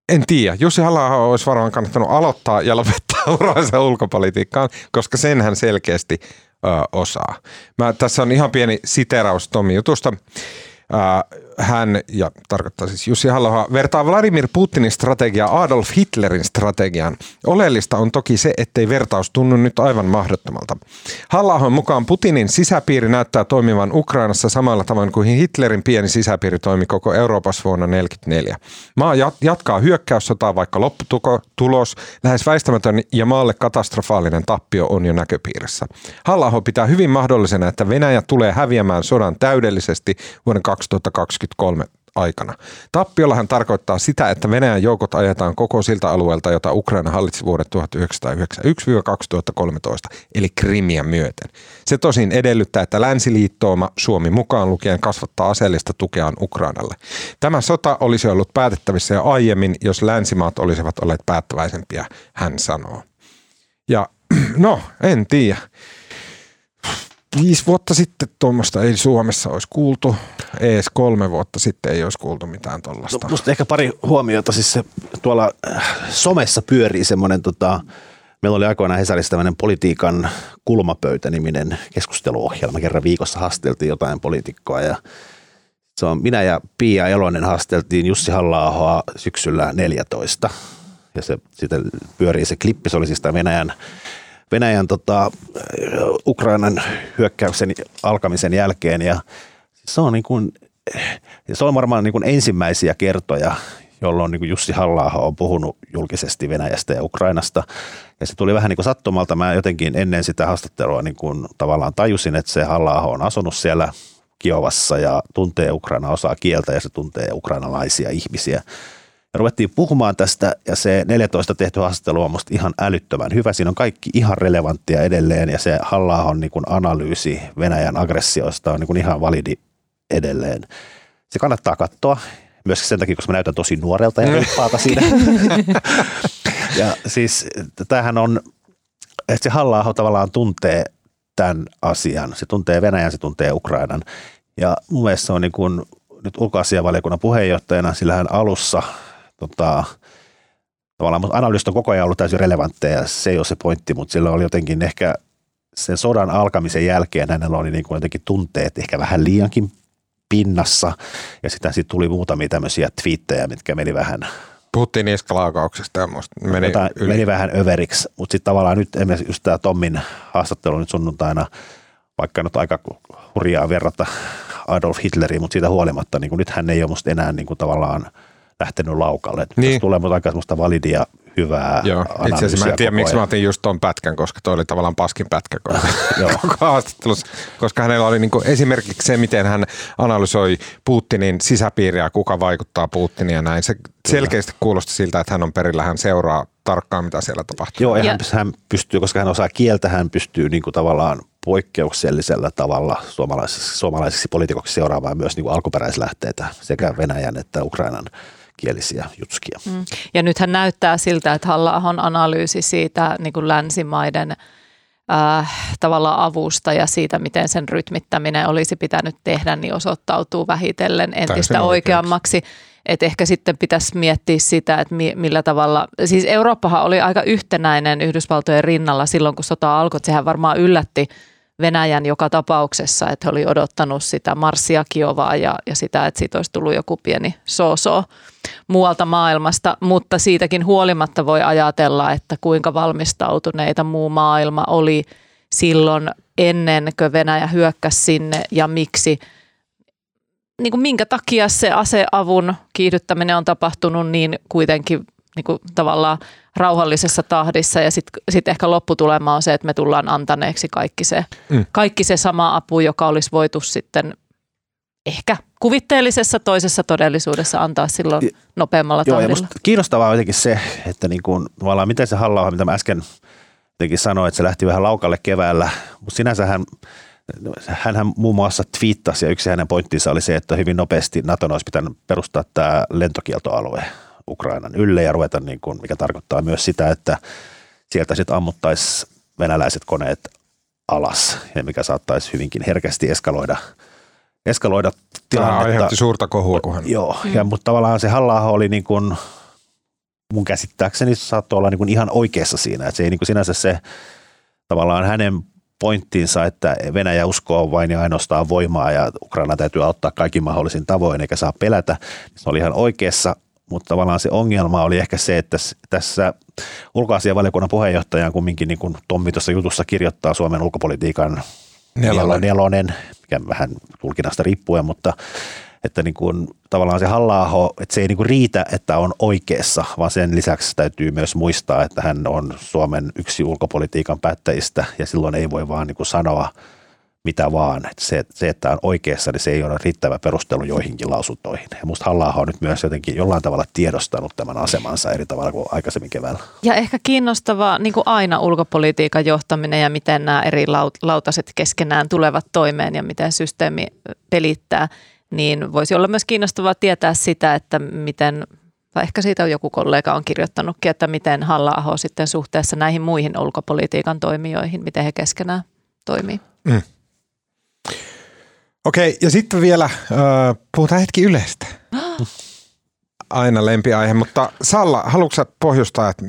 Speaker 1: en tiedä. Jussi halla olisi varmaan kannattanut aloittaa ja lopettaa uraansa ulkopolitiikkaan, koska sen hän selkeästi ö, osaa. Mä, tässä on ihan pieni siteraus Tomi jutusta. Hän, ja tarkoittaa siis Jussi halla vertaa Vladimir Putinin strategiaa Adolf Hitlerin strategiaan. Oleellista on toki se, ettei vertaus tunnu nyt aivan mahdottomalta. halla mukaan Putinin sisäpiiri näyttää toimivan Ukrainassa samalla tavoin kuin Hitlerin pieni sisäpiiri toimi koko Euroopassa vuonna 1944. Maa jatkaa hyökkäyssotaa, vaikka lopputulos, lähes väistämätön ja maalle katastrofaalinen tappio on jo näköpiirissä. halla pitää hyvin mahdollisena, että Venäjä tulee häviämään sodan täydellisesti vuoden 2020 2023 aikana. Tappiollahan tarkoittaa sitä, että Venäjän joukot ajetaan koko siltä alueelta, jota Ukraina hallitsi vuodet 1991-2013, eli Krimiä myöten. Se tosin edellyttää, että länsiliittooma Suomi mukaan lukien kasvattaa aseellista tukeaan Ukrainalle. Tämä sota olisi ollut päätettävissä jo aiemmin, jos länsimaat olisivat olleet päättäväisempiä, hän sanoo. Ja no, en tiedä viisi vuotta sitten tuommoista ei Suomessa olisi kuultu, ees kolme vuotta sitten ei olisi kuultu mitään tuollaista.
Speaker 2: No, musta ehkä pari huomiota, siis se, tuolla äh, somessa pyörii semmoinen tota, Meillä oli aikoinaan Hesarissa tämmöinen politiikan kulmapöytä-niminen keskusteluohjelma. Kerran viikossa haasteltiin jotain poliitikkoa ja se on minä ja Pia Elonen haasteltiin Jussi halla syksyllä 14. Ja se sitten pyörii se klippi, se oli siis tämä Venäjän Venäjän tota, Ukrainan hyökkäyksen alkamisen jälkeen ja se on, niin kuin, se on varmaan niin kuin ensimmäisiä kertoja, jolloin niin kuin Jussi halla on puhunut julkisesti Venäjästä ja Ukrainasta. Ja se tuli vähän niin kuin sattumalta. Mä jotenkin ennen sitä haastattelua niin kuin tavallaan tajusin, että se halla on asunut siellä Kiovassa ja tuntee Ukraina osaa kieltä ja se tuntee ukrainalaisia ihmisiä. Ruvettiin puhumaan tästä ja se 14 tehty haastattelu on musta ihan älyttömän hyvä. Siinä on kaikki ihan relevanttia edelleen ja se halla niin kuin analyysi Venäjän aggressioista on niin kuin ihan validi edelleen. Se kannattaa katsoa myös sen takia, koska mä näytän tosi nuorelta ja riippaata siinä. ja siis tämähän on, että se halla tavallaan tuntee tämän asian. Se tuntee Venäjän, se tuntee Ukrainan. Ja mun mielestä se on niin kuin, nyt ulkoasiavaliokunnan puheenjohtajana, sillä hän alussa – tota, tavallaan mutta analyysit on koko ajan ollut täysin relevantteja ja se ei ole se pointti, mutta sillä oli jotenkin ehkä sen sodan alkamisen jälkeen hänellä oli niin kuin jotenkin tunteet ehkä vähän liiankin pinnassa ja sitten sit tuli muutamia tämmöisiä twiittejä, mitkä meni vähän
Speaker 1: Puhuttiin niskalaukauksesta ja meni,
Speaker 2: Jota, yli. meni vähän överiksi, mutta sitten tavallaan nyt esimerkiksi just tämä Tommin haastattelu nyt sunnuntaina, vaikka nyt aika hurjaa verrata Adolf Hitleriin, mutta siitä huolimatta, niin kuin nyt hän ei ole musta enää niin kuin tavallaan – lähtenyt laukalle. Niin. Tässä tulee mutta aika semmoista validia, hyvää
Speaker 1: Joo, itse asiassa mä en tiedä, miksi mä otin just ton pätkän, koska toi oli tavallaan paskin pätkä koko,
Speaker 2: Joo.
Speaker 1: koko haastattelussa, koska hänellä oli niinku esimerkiksi se, miten hän analysoi Putinin sisäpiiriä, kuka vaikuttaa Putiniin ja näin. Se selkeästi kuulosti siltä, että hän on perillä, hän seuraa tarkkaan, mitä siellä tapahtuu.
Speaker 2: Joo, ja
Speaker 3: Ja-
Speaker 2: hän, hän pystyy, koska hän osaa kieltä, hän pystyy niin kuin tavallaan poikkeuksellisella tavalla suomalaisiksi, suomalaisiksi poliitikoksi seuraamaan myös niin kuin alkuperäislähteitä sekä Venäjän että Ukrainan kielisiä jutskia. Mm.
Speaker 3: Ja nythän näyttää siltä, että halla analyysi siitä niin kuin länsimaiden äh, tavallaan avusta ja siitä, miten sen rytmittäminen olisi pitänyt tehdä, niin osoittautuu vähitellen entistä oikeammaksi. Että ehkä sitten pitäisi miettiä sitä, että mi- millä tavalla, siis Eurooppahan oli aika yhtenäinen Yhdysvaltojen rinnalla silloin, kun sota alkoi. Sehän varmaan yllätti Venäjän joka tapauksessa, että he oli odottanut sitä Marssia Kiovaa ja, ja sitä, että siitä olisi tullut joku pieni so muualta maailmasta, mutta siitäkin huolimatta voi ajatella, että kuinka valmistautuneita muu maailma oli silloin ennen kuin Venäjä hyökkäsi sinne ja miksi, niin kuin minkä takia se aseavun kiihdyttäminen on tapahtunut niin kuitenkin niin kuin tavallaan rauhallisessa tahdissa ja sitten sit ehkä lopputulema on se, että me tullaan antaneeksi kaikki se,
Speaker 1: Mm.
Speaker 3: kaikki se sama apu, joka olisi voitu sitten ehkä kuvitteellisessa toisessa todellisuudessa antaa silloin nopeammalla
Speaker 2: Joo, ja
Speaker 3: tahdilla.
Speaker 2: musta kiinnostavaa on jotenkin se, että niin kuin, tavallaan miten se halla mitä mä äsken jotenkin sanoin, että se lähti vähän laukalle keväällä, mutta sinänsä hän, muun muassa twiittasi ja yksi hänen pointtinsa oli se, että hyvin nopeasti Naton olisi pitänyt perustaa tämä lentokieltoalue Ukrainan ylle ja ruveta, niin kuin, mikä tarkoittaa myös sitä, että sieltä sitten ammuttaisiin venäläiset koneet alas, ja mikä saattaisi hyvinkin herkästi eskaloida, eskaloida
Speaker 1: Tämä
Speaker 2: tilannetta.
Speaker 1: aiheutti suurta kohua, kun hän...
Speaker 2: Joo, mm. ja, mutta tavallaan se halla oli niin kuin, mun käsittääkseni saattoi olla niin kuin ihan oikeassa siinä, että se ei niin kuin sinänsä se tavallaan hänen pointtiinsa, että Venäjä uskoo vain ja ainoastaan voimaa ja Ukraina täytyy auttaa kaikin mahdollisin tavoin eikä saa pelätä. Se oli ihan oikeassa, mutta tavallaan se ongelma oli ehkä se, että tässä ulkoasianvaliokunnan puheenjohtajan kumminkin niin kuin Tommi tuossa jutussa kirjoittaa Suomen ulkopolitiikan
Speaker 1: Nelonen.
Speaker 2: nelonen, mikä vähän tulkinnasta riippuen, mutta että niin kuin, tavallaan se halla että se ei niin kuin riitä, että on oikeassa, vaan sen lisäksi täytyy myös muistaa, että hän on Suomen yksi ulkopolitiikan päättäjistä ja silloin ei voi vaan niin kuin sanoa mitä vaan. Että se, se, että on oikeassa, niin se ei ole riittävä perustelu joihinkin lausuntoihin. Ja musta halla on nyt myös jotenkin jollain tavalla tiedostanut tämän asemansa eri tavalla kuin aikaisemmin keväällä.
Speaker 3: Ja ehkä kiinnostavaa, niin kuin aina ulkopolitiikan johtaminen ja miten nämä eri laut- lautaset keskenään tulevat toimeen ja miten systeemi pelittää, niin voisi olla myös kiinnostavaa tietää sitä, että miten, vai ehkä siitä on joku kollega on kirjoittanutkin, että miten halla sitten suhteessa näihin muihin ulkopolitiikan toimijoihin, miten he keskenään toimii.
Speaker 1: Okei, ja sitten vielä äh, puhutaan hetki Ylestä. Aina lempiaihe, mutta Salla, haluatko sä pohjustaa, että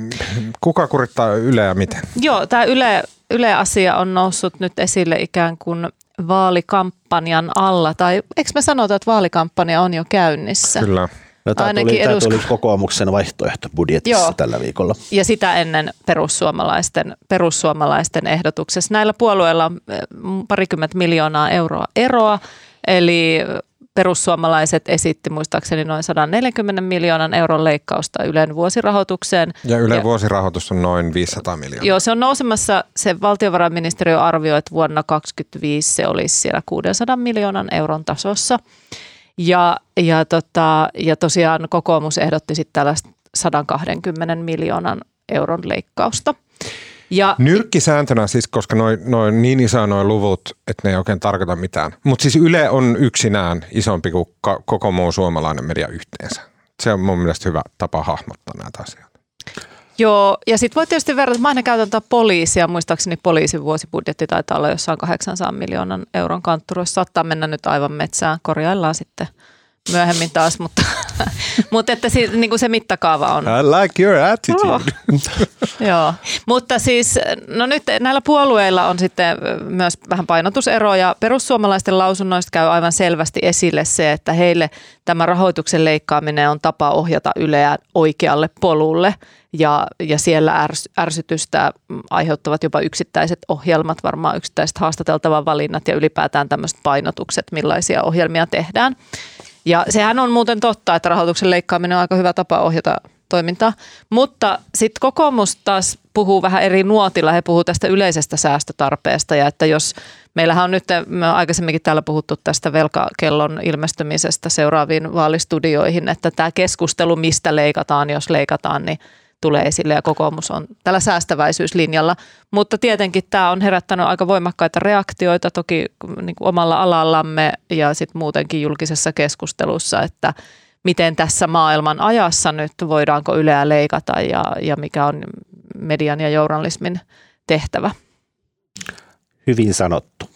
Speaker 1: kuka kurittaa Yleä miten?
Speaker 3: Joo, tämä Yle, Yle-asia on noussut nyt esille ikään kuin vaalikampanjan alla, tai eikö me sanota, että vaalikampanja on jo käynnissä?
Speaker 1: Kyllä.
Speaker 2: No, tämä,
Speaker 3: Ainakin
Speaker 2: tuli, tämä
Speaker 3: edusku-
Speaker 2: tuli kokoomuksen vaihtoehto budjetissa
Speaker 3: Joo.
Speaker 2: tällä viikolla.
Speaker 3: Ja sitä ennen perussuomalaisten, perussuomalaisten ehdotuksessa. Näillä puolueilla on eh, parikymmentä miljoonaa euroa eroa, eli perussuomalaiset esitti muistaakseni noin 140 miljoonan euron leikkausta Ylen vuosirahoitukseen.
Speaker 1: Ja Yle
Speaker 3: Ja-
Speaker 1: vuosirahoitus on noin 500 miljoonaa.
Speaker 3: Joo, se on nousemassa, se valtiovarainministeriö arvioi, että vuonna 2025 se olisi siellä 600 miljoonan euron tasossa. Ja, ja, tota, ja tosiaan kokoomus ehdotti sitten tällaista 120 miljoonan euron leikkausta. Ja
Speaker 1: Nyrkkisääntönä siis, koska noin noin niin isoja noin luvut, että ne ei oikein tarkoita mitään. Mutta siis Yle on yksinään isompi kuin koko muu suomalainen media yhteensä. Se on mun mielestä hyvä tapa hahmottaa näitä asioita.
Speaker 3: Joo, ja sitten voi tietysti verrata, mä aina käytän tätä poliisia, muistaakseni poliisin vuosibudjetti taitaa olla jossain 800 miljoonan euron kantturoissa, saattaa mennä nyt aivan metsään, korjaillaan sitten myöhemmin taas, mutta, mutta että si, niin kuin se mittakaava on.
Speaker 1: I like your attitude.
Speaker 3: Oh. Joo, mutta siis no nyt näillä puolueilla on sitten myös vähän painotuseroja. Perussuomalaisten lausunnoista käy aivan selvästi esille se, että heille tämä rahoituksen leikkaaminen on tapa ohjata Yleä oikealle polulle ja, ja siellä ärs, ärsytystä aiheuttavat jopa yksittäiset ohjelmat, varmaan yksittäiset haastateltavan valinnat ja ylipäätään tämmöiset painotukset, millaisia ohjelmia tehdään. Ja sehän on muuten totta, että rahoituksen leikkaaminen on aika hyvä tapa ohjata toimintaa. Mutta sitten kokoomus taas puhuu vähän eri nuotilla. He puhuu tästä yleisestä säästötarpeesta ja että jos meillähän on nyt, me on aikaisemminkin täällä puhuttu tästä velkakellon ilmestymisestä seuraaviin vaalistudioihin, että tämä keskustelu, mistä leikataan, jos leikataan, niin tulee esille ja kokoomus on tällä säästäväisyyslinjalla. Mutta tietenkin tämä on herättänyt aika voimakkaita reaktioita toki niin kuin omalla alallamme ja sitten muutenkin julkisessa keskustelussa, että miten tässä maailman ajassa nyt voidaanko Yleä leikata ja, ja mikä on median ja journalismin tehtävä.
Speaker 2: Hyvin sanottu.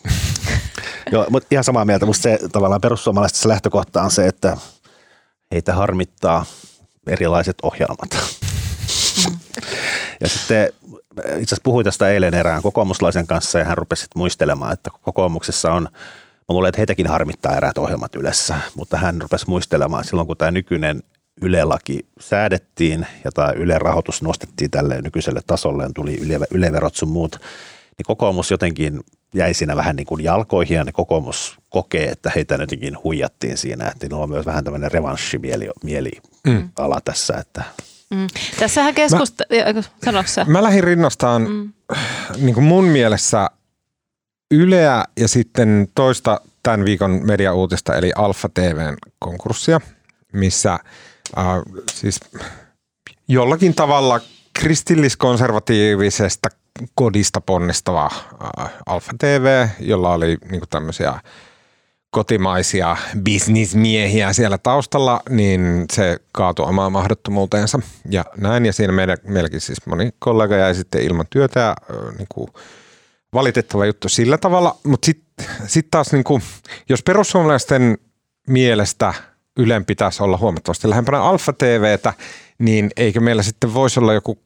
Speaker 2: Joo, mutta ihan samaa mieltä. Musta se tavallaan perussuomalaisessa lähtökohta on se, että heitä harmittaa erilaiset ohjelmat. Ja sitten itse asiassa puhuin tästä eilen erään kokoomuslaisen kanssa ja hän rupesi muistelemaan, että kokoomuksessa on, mä luulen, että heitäkin harmittaa eräät ohjelmat yleensä, mutta hän rupesi muistelemaan silloin, kun tämä nykyinen Yle-laki säädettiin ja tämä Yle-rahoitus nostettiin tälle nykyiselle tasolle ja tuli yle, Yle-verot sun muut, niin kokoomus jotenkin jäi siinä vähän niin kuin jalkoihin ja niin kokoomus kokee, että heitä jotenkin huijattiin siinä. Että niillä on myös vähän tämmöinen revanssimieli mieli mm. ala tässä, että
Speaker 3: Mm. Tässähän keskusta... Mä,
Speaker 1: mä lähdin rinnastaan mm. niin kuin mun mielessä Yleä ja sitten toista tämän viikon mediauutista, eli Alfa TVn konkurssia, missä äh, siis jollakin tavalla kristilliskonservatiivisesta kodista ponnistava äh, Alfa TV, jolla oli niin tämmöisiä kotimaisia bisnismiehiä siellä taustalla, niin se kaatui omaan mahdottomuuteensa ja näin. Ja siinä meidän, meilläkin siis moni kollega jäi sitten ilman työtä ja niin kuin valitettava juttu sillä tavalla. Mutta sitten sit taas, niin kuin, jos perussuomalaisten mielestä Ylen pitäisi olla huomattavasti lähempänä Alfa TVtä, niin eikö meillä sitten voisi olla joku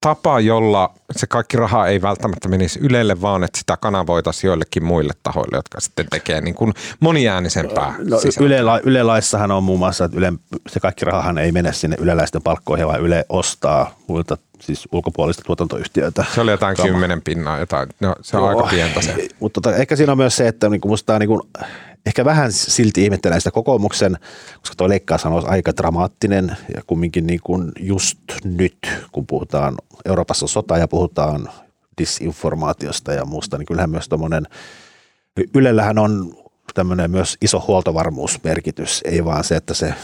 Speaker 1: tapa, jolla se kaikki raha ei välttämättä menisi Ylelle, vaan että sitä kanavoitaisiin joillekin muille tahoille, jotka sitten tekee niin kuin moniäänisempää no,
Speaker 2: Yle, Yle laissahan on muun muassa, että Yle, se kaikki rahahan ei mene sinne yleläisten palkkoihin, vaan Yle ostaa muilta siis ulkopuolista tuotantoyhtiöitä.
Speaker 1: Se oli jotain Kama. kymmenen pinnaa, jotain. No, se on Joo, aika pientä se.
Speaker 2: Mutta tota, ehkä siinä on myös se, että niin kuin musta niin kuin, ehkä vähän silti ihmettelen sitä kokoomuksen, koska tuo leikkaus on aika dramaattinen ja kumminkin niin kuin just nyt, kun puhutaan Euroopassa sota ja puhutaan disinformaatiosta ja muusta, niin kyllähän myös tuommoinen, Ylellähän on tämmöinen myös iso huoltovarmuusmerkitys, ei vaan se, että se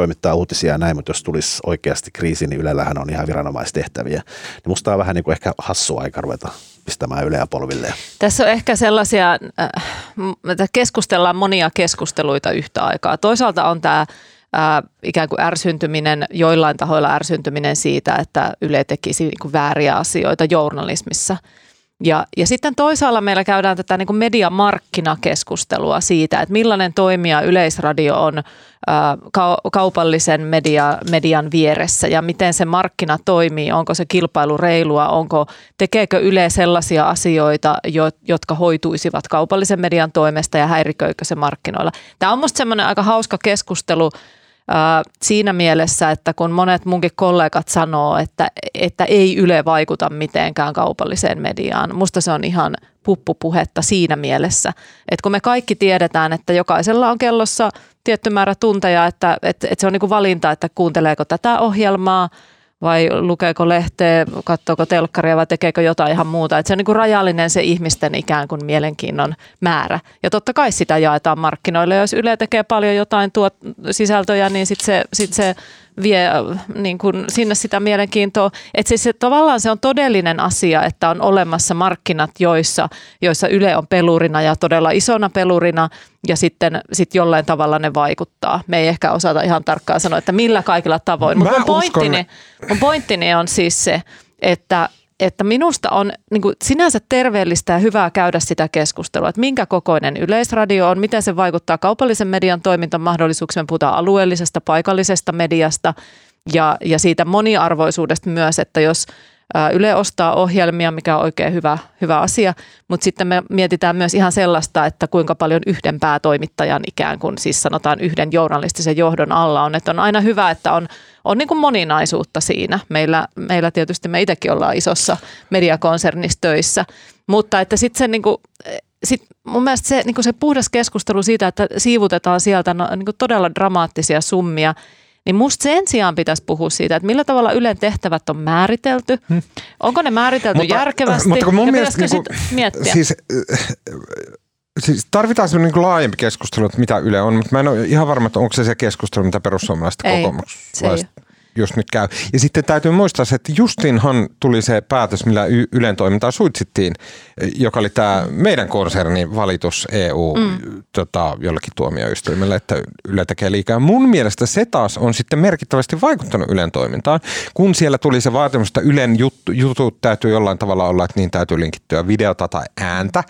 Speaker 2: toimittaa uutisia ja näin, mutta jos tulisi oikeasti kriisi, niin Ylellähän on ihan viranomaistehtäviä. Niin musta on vähän niin kuin ehkä hassu aika ruveta pistämään Yleä polville.
Speaker 3: Tässä on ehkä sellaisia, äh, keskustellaan monia keskusteluita yhtä aikaa. Toisaalta on tämä äh, ikään kuin ärsyntyminen, joillain tahoilla ärsyntyminen siitä, että Yle tekisi niin vääriä asioita journalismissa – ja, ja sitten toisaalla meillä käydään tätä niin kuin mediamarkkinakeskustelua siitä, että millainen toimija Yleisradio on kaupallisen media, median vieressä ja miten se markkina toimii, onko se kilpailu reilua, onko, tekeekö Yle sellaisia asioita, jo, jotka hoituisivat kaupallisen median toimesta ja häiriköikö se markkinoilla. Tämä on minusta semmoinen aika hauska keskustelu, siinä mielessä, että kun monet munkin kollegat sanoo, että, että ei Yle vaikuta mitenkään kaupalliseen mediaan, musta se on ihan puppupuhetta siinä mielessä, että kun me kaikki tiedetään, että jokaisella on kellossa tietty määrä tunteja, että, että, että se on niin kuin valinta, että kuunteleeko tätä ohjelmaa – vai lukeeko lehteä, katsoako telkkaria vai tekeekö jotain ihan muuta. Että se on niin kuin rajallinen se ihmisten ikään kuin mielenkiinnon määrä. Ja totta kai sitä jaetaan markkinoille. Jos Yle tekee paljon jotain tuot sisältöjä, niin sitten se, sit se vie niin kuin sinne sitä mielenkiintoa. Että siis se, tavallaan se on todellinen asia, että on olemassa markkinat, joissa, joissa Yle on pelurina ja todella isona pelurina ja sitten sit jollain tavalla ne vaikuttaa. Me ei ehkä osata ihan tarkkaan sanoa, että millä kaikilla tavoin. Mutta mun, pointtini, mun pointtini on siis se, että että minusta on niin kuin sinänsä terveellistä ja hyvää käydä sitä keskustelua, että minkä kokoinen yleisradio on, miten se vaikuttaa kaupallisen median toimintamahdollisuuksiin. Puhutaan alueellisesta, paikallisesta mediasta ja, ja siitä moniarvoisuudesta myös, että jos Yle ostaa ohjelmia, mikä on oikein hyvä, hyvä asia, mutta sitten me mietitään myös ihan sellaista, että kuinka paljon yhden päätoimittajan ikään kuin, siis sanotaan yhden journalistisen johdon alla on, että on aina hyvä, että on, on niin kuin moninaisuutta siinä. Meillä, meillä tietysti me itsekin ollaan isossa mediakonsernissa töissä, mutta että sitten se niin kuin, sit mun mielestä se, niin se puhdas keskustelu siitä, että siivutetaan sieltä no, niin todella dramaattisia summia – niin musta sen sijaan pitäisi puhua siitä, että millä tavalla Ylen tehtävät on määritelty. Hmm. Onko ne määritelty mutta, järkevästi
Speaker 1: mutta kun mun
Speaker 3: ja
Speaker 1: mielestä niinku,
Speaker 3: sit miettiä?
Speaker 1: Siis, äh, siis tarvitaan semmoinen niin laajempi keskustelu, että mitä Yle on, mutta mä en ole ihan varma, että onko se se keskustelu, mitä perussuomalaiset kokoomuslaiset just nyt käy. Ja sitten täytyy muistaa se, että justinhan tuli se päätös, millä Y- Ylen toimintaa suitsittiin, joka oli tämä meidän konsernin valitus EU mm. tota, jollekin tuomioistuimelle, että Yle tekee liikaa. Mun mielestä se taas on sitten merkittävästi vaikuttanut Ylen toimintaan, kun siellä tuli se vaatimus, että Ylen juttu, jutut täytyy jollain tavalla olla, että niin täytyy linkittyä videota tai ääntä,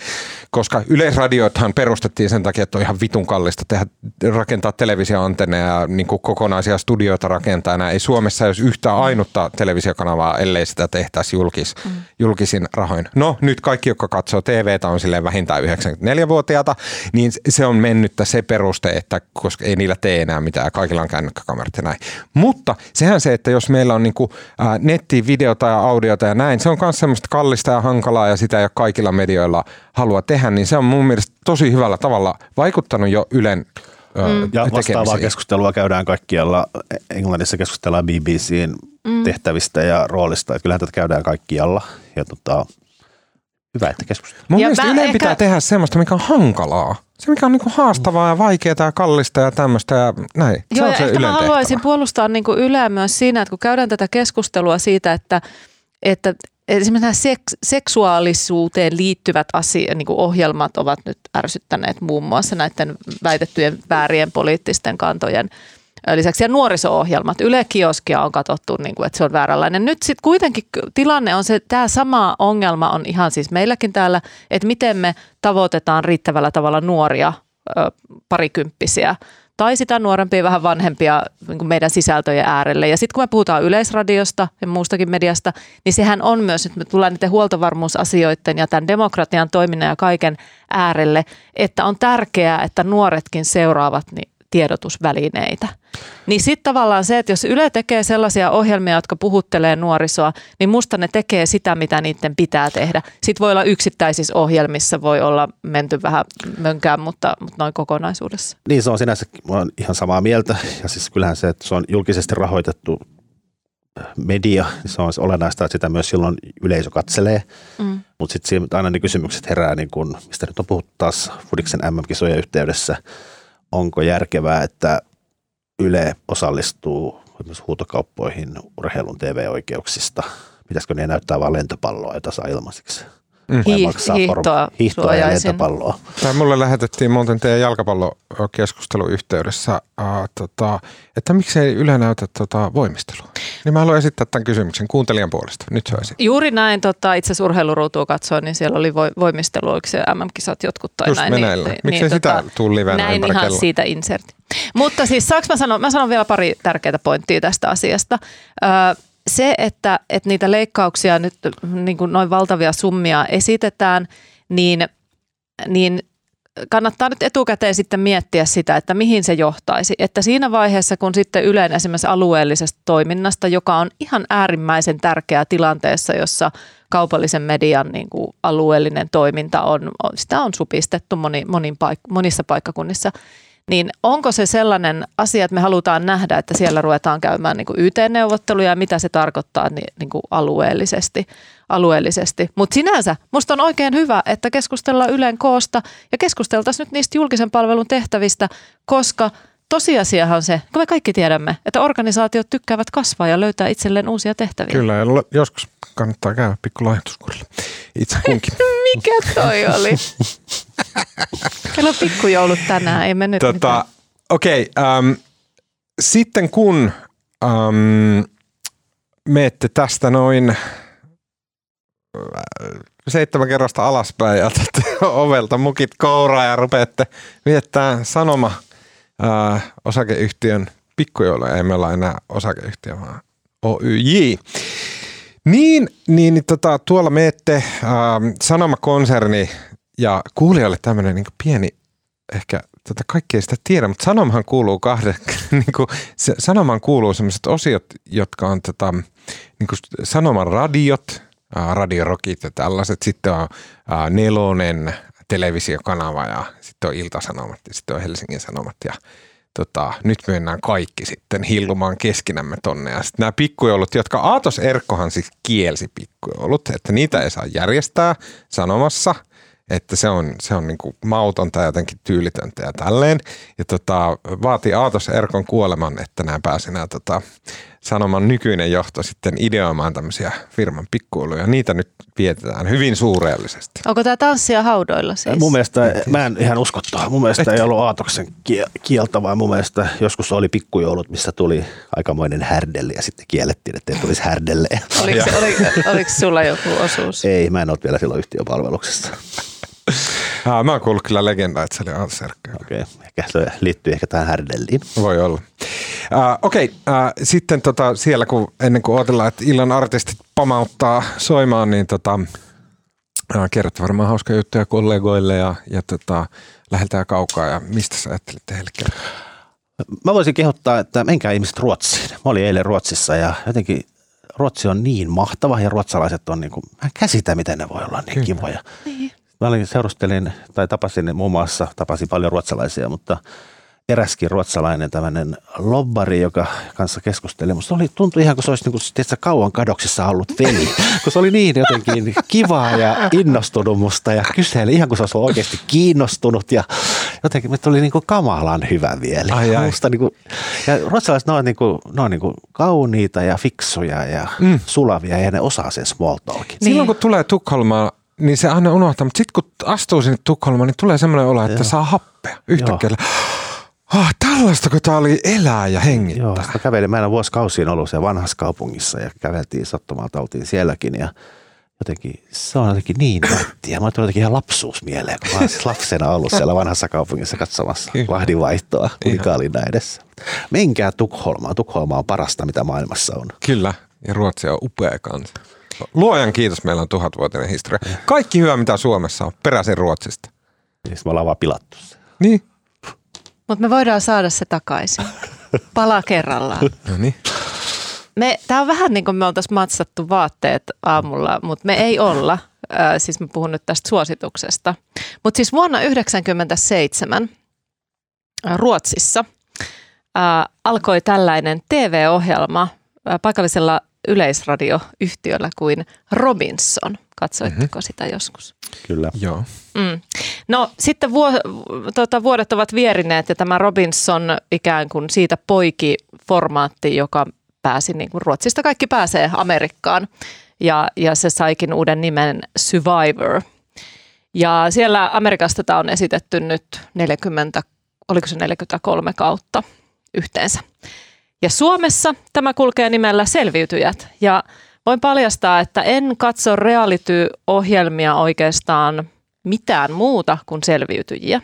Speaker 1: koska Yleisradioithan perustettiin sen takia, että on ihan vitun kallista tehdä, rakentaa televisioantenneja ja niin kuin kokonaisia studioita rakentaa. Nämä ei Suomessa jos yhtään ainutta televisiokanavaa, ellei sitä tehtäisi julkis, mm. julkisin rahoin. No nyt kaikki, jotka katsoo TVtä on silleen vähintään 94-vuotiaata, niin se on mennyttä se peruste, että koska ei niillä tee enää mitään, kaikilla on kännykkäkamerat ja näin. Mutta sehän se, että jos meillä on niinku, ää, netti, videota ja audiota ja näin, se on myös semmoista kallista ja hankalaa ja sitä ei ole kaikilla medioilla halua tehdä, niin se on mun mielestä tosi hyvällä tavalla vaikuttanut jo Ylen
Speaker 2: Mm. Ja vastaavaa keskustelua käydään kaikkialla. Englannissa keskustellaan BBCn mm. tehtävistä ja roolista. Että kyllähän tätä käydään kaikkialla. Ja tota, hyvä, että keskustellaan.
Speaker 1: Mun
Speaker 3: Ja
Speaker 1: mielestä Ylen
Speaker 3: ehkä-
Speaker 1: pitää tehdä semmoista, mikä on hankalaa. Se, mikä on niinku haastavaa ja vaikeaa ja kallista ja tämmöistä ja näin. Se
Speaker 3: Joo,
Speaker 1: on
Speaker 3: ja
Speaker 1: se
Speaker 3: ehkä
Speaker 1: Ylen
Speaker 3: mä haluaisin
Speaker 1: tehtävä.
Speaker 3: puolustaa niin kuin Yleä myös siinä, että kun käydään tätä keskustelua siitä, että, että esimerkiksi nämä seks, seksuaalisuuteen liittyvät asia, niin ohjelmat ovat nyt ärsyttäneet muun muassa näiden väitettyjen väärien poliittisten kantojen lisäksi. Ja nuoriso-ohjelmat, Yle Kioskia on katsottu, niin kuin, että se on vääränlainen. Nyt sitten kuitenkin tilanne on se, tämä sama ongelma on ihan siis meilläkin täällä, että miten me tavoitetaan riittävällä tavalla nuoria parikymppisiä tai sitä nuorempia, vähän vanhempia niin meidän sisältöjen äärelle. Ja sitten kun me puhutaan yleisradiosta ja muustakin mediasta, niin sehän on myös, että me tullaan niiden huoltovarmuusasioiden ja tämän demokratian toiminnan ja kaiken äärelle, että on tärkeää, että nuoretkin seuraavat niin tiedotusvälineitä. Niin sitten tavallaan se, että jos Yle tekee sellaisia ohjelmia, jotka puhuttelee nuorisoa, niin musta ne tekee sitä, mitä niiden pitää tehdä. Sitten voi olla yksittäisissä ohjelmissa, voi olla menty vähän mönkään, mutta, mutta noin kokonaisuudessa.
Speaker 2: Niin se on sinänsä, mä olen ihan samaa mieltä. Ja siis kyllähän se, että se on julkisesti rahoitettu media, niin se on olennaista, että sitä myös silloin yleisö katselee.
Speaker 3: Mm.
Speaker 2: Mutta sitten aina ne kysymykset herää, niin kun, mistä nyt on puhuttu taas Fudiksen MM-kisojen yhteydessä, onko järkevää, että Yle osallistuu esimerkiksi huutokauppoihin urheilun TV-oikeuksista. Pitäisikö ne näyttää vain lentopalloa, jota saa ilmaiseksi? Vai
Speaker 3: Hii-
Speaker 2: maksaa
Speaker 3: hiihtoa
Speaker 2: hiihtoa ja lentopalloa.
Speaker 1: Tai mulle lähetettiin muuten teidän jalkapallokeskustelun yhteydessä, äh, tota, että miksei Yle näytä tota, voimistelua. Niin mä haluan esittää tämän kysymyksen kuuntelijan puolesta. Nyt se olisi.
Speaker 3: Juuri näin, tota, itse asiassa urheiluruutua katsoin, niin siellä oli voi, voimistelu, oliko se MM-kisat jotkut tai
Speaker 1: Just
Speaker 3: näin.
Speaker 1: meneillään. Miksei sitä tuu livenä
Speaker 3: Näin ihan
Speaker 1: kelloa?
Speaker 3: siitä insertti. Mutta siis saanko mä sanoa, mä sanon vielä pari tärkeää pointtia tästä asiasta. Öö, se, että, että niitä leikkauksia nyt niin kuin noin valtavia summia esitetään, niin, niin kannattaa nyt etukäteen sitten miettiä sitä, että mihin se johtaisi. Että siinä vaiheessa, kun sitten Ylen esimerkiksi alueellisesta toiminnasta, joka on ihan äärimmäisen tärkeä tilanteessa, jossa kaupallisen median niin kuin alueellinen toiminta on, on, sitä on supistettu moni, monin paik- monissa paikkakunnissa, niin onko se sellainen asia, että me halutaan nähdä, että siellä ruvetaan käymään niin kuin YT-neuvotteluja ja mitä se tarkoittaa niin, niin kuin alueellisesti. alueellisesti. Mutta sinänsä musta on oikein hyvä, että keskustellaan Ylen koosta ja keskusteltaisiin nyt niistä julkisen palvelun tehtävistä, koska tosiasiahan on se, kun me kaikki tiedämme, että organisaatiot tykkäävät kasvaa ja löytää itselleen uusia tehtäviä.
Speaker 1: Kyllä, ja joskus kannattaa käydä pikku lahjoituskurilla. Itse kunkin.
Speaker 3: Mikä toi oli? Meillä on pikkujoulut tänään, ei mennyt
Speaker 1: tota, Okei, okay, ähm, sitten kun ähm, menette tästä noin äh, seitsemän kerrosta alaspäin ja otatte ovelta mukit kouraa ja rupeatte viettää sanoma äh, osakeyhtiön pikkujouluja. Ei me olla enää osakeyhtiö, vaan OYJ. Niin, niin, tota, tuolla menette ähm, Sanoma-konserni ja kuulijoille tämmöinen niin pieni, ehkä tota, kaikki ei sitä tiedä, mutta Sanomahan kuuluu kahden, niin kuin, se, Sanomaan kuuluu sellaiset osiot, jotka on tota, niin kuin Sanoman radiot, ää, radiorokit ja tällaiset. Sitten on ää, Nelonen televisiokanava ja sitten on Iltasanomat ja sitten on Helsingin Sanomat ja tota, nyt mennään kaikki sitten hillumaan keskinämme tonne. Ja sitten nämä pikkujoulut, jotka Aatos Erkkohan siis kielsi pikkujoulut, että niitä ei saa järjestää sanomassa – että se on, se on niin kuin mautonta ja jotenkin tyylitöntä ja tälleen. Ja tota, vaati Aatos Erkon kuoleman, että nämä pääsi nämä tota, sanoman nykyinen johto sitten ideoimaan tämmöisiä firman pikkuiluja. Niitä nyt vietetään hyvin suureellisesti.
Speaker 3: Onko tämä tanssia haudoilla siis?
Speaker 2: Mun mielestä, mä en ihan usko tuohon. Mun mielestä Et. ei ollut Aatoksen kieltä, vaan mun mielestä joskus oli pikkujoulut, missä tuli aikamoinen härdelle ja sitten kiellettiin, että ei tulisi härdelle.
Speaker 3: Oliko, oliko, oliko sulla joku osuus?
Speaker 2: Ei, mä en ole vielä silloin yhtiöpalveluksessa.
Speaker 1: Ah, mä oon kuullut kyllä legendaa, että se oli Anserkkä.
Speaker 2: Okei, okay. ehkä se liittyy ehkä tähän härdelliin.
Speaker 1: Voi olla. Uh, Okei, okay. uh, sitten tota, siellä kun ennen kuin odotellaan, että illan artistit pamauttaa soimaan, niin tota, uh, kerrot varmaan hauska juttuja kollegoille ja, ja tota, läheltä kaukaa. Ja mistä sä ajattelit heille kertoa?
Speaker 2: Mä voisin kehottaa, että menkää ihmiset Ruotsiin. Mä olin eilen Ruotsissa ja jotenkin Ruotsi on niin mahtava ja ruotsalaiset on niin kuin, mä käsitä, miten ne voi olla niin Kyllä. kivoja. Niin. Mä olin, seurustelin tai tapasin muun muassa, tapasin paljon ruotsalaisia, mutta eräskin ruotsalainen tämmöinen lobbari, joka kanssa keskusteli. Musta oli, tuntui ihan kuin se olisi niin kuin, tiedätkö, kauan kadoksissa ollut veli, kun se oli niin jotenkin kivaa ja innostunut musta ja kyseli ihan kuin se olisi oikeasti kiinnostunut ja jotenkin me tuli niin kuin kamalan hyvä vielä. Ai, ai. Musta, niin kuin, ja ruotsalaiset ne on, niin kuin, ne on niin kuin kauniita ja fiksuja ja mm. sulavia ja ne osaa sen small talkin. Niin.
Speaker 1: Silloin kun tulee Tukholmaan niin se aina unohtaa. Mutta sitten kun astuu sinne Tukholmaan, niin tulee semmoinen olo, että Joo. saa happea yhtäkkiä. Oh, tällaista, kun tämä oli elää ja hengittää. Joo,
Speaker 2: mä kävelin, mä en vuosikausiin ollut siellä vanhassa kaupungissa ja käveltiin sattumalta, oltiin sielläkin ja jotenkin, se on jotenkin niin nättiä. Mä tuli jotenkin ihan lapsuus mieleen, kun mä olen siis lapsena ollut siellä vanhassa kaupungissa katsomassa Lahdin vaihtoa unikaalina edessä. Menkää Tukholmaan. Tukholma on parasta, mitä maailmassa on.
Speaker 1: Kyllä, ja Ruotsi on upea kansa. Luojan kiitos, meillä on tuhatvuotinen historia. Kaikki hyvä, mitä Suomessa on, peräisin Ruotsista.
Speaker 2: Siis me ollaan vaan pilattu se.
Speaker 1: Niin.
Speaker 3: Mutta me voidaan saada se takaisin. Pala kerrallaan.
Speaker 1: no niin.
Speaker 3: Me, tämä on vähän niin kuin me oltaisiin matsattu vaatteet aamulla, mutta me ei olla. Äh, siis mä puhun nyt tästä suosituksesta. Mutta siis vuonna 1997 äh, Ruotsissa äh, alkoi tällainen TV-ohjelma äh, paikallisella yleisradioyhtiöllä kuin Robinson. Katsoitteko mm-hmm. sitä joskus?
Speaker 2: Kyllä.
Speaker 1: Joo.
Speaker 3: Mm. No sitten vuo, tuota, vuodet ovat vierineet ja tämä Robinson ikään kuin siitä poiki formaatti, joka pääsi, niin kuin Ruotsista kaikki pääsee Amerikkaan ja, ja se saikin uuden nimen Survivor. Ja siellä Amerikasta tämä on esitetty nyt 40, oliko se 43 kautta yhteensä. Ja Suomessa tämä kulkee nimellä Selviytyjät. Ja voin paljastaa, että en katso reality-ohjelmia oikeastaan mitään muuta kuin selviytyjiä.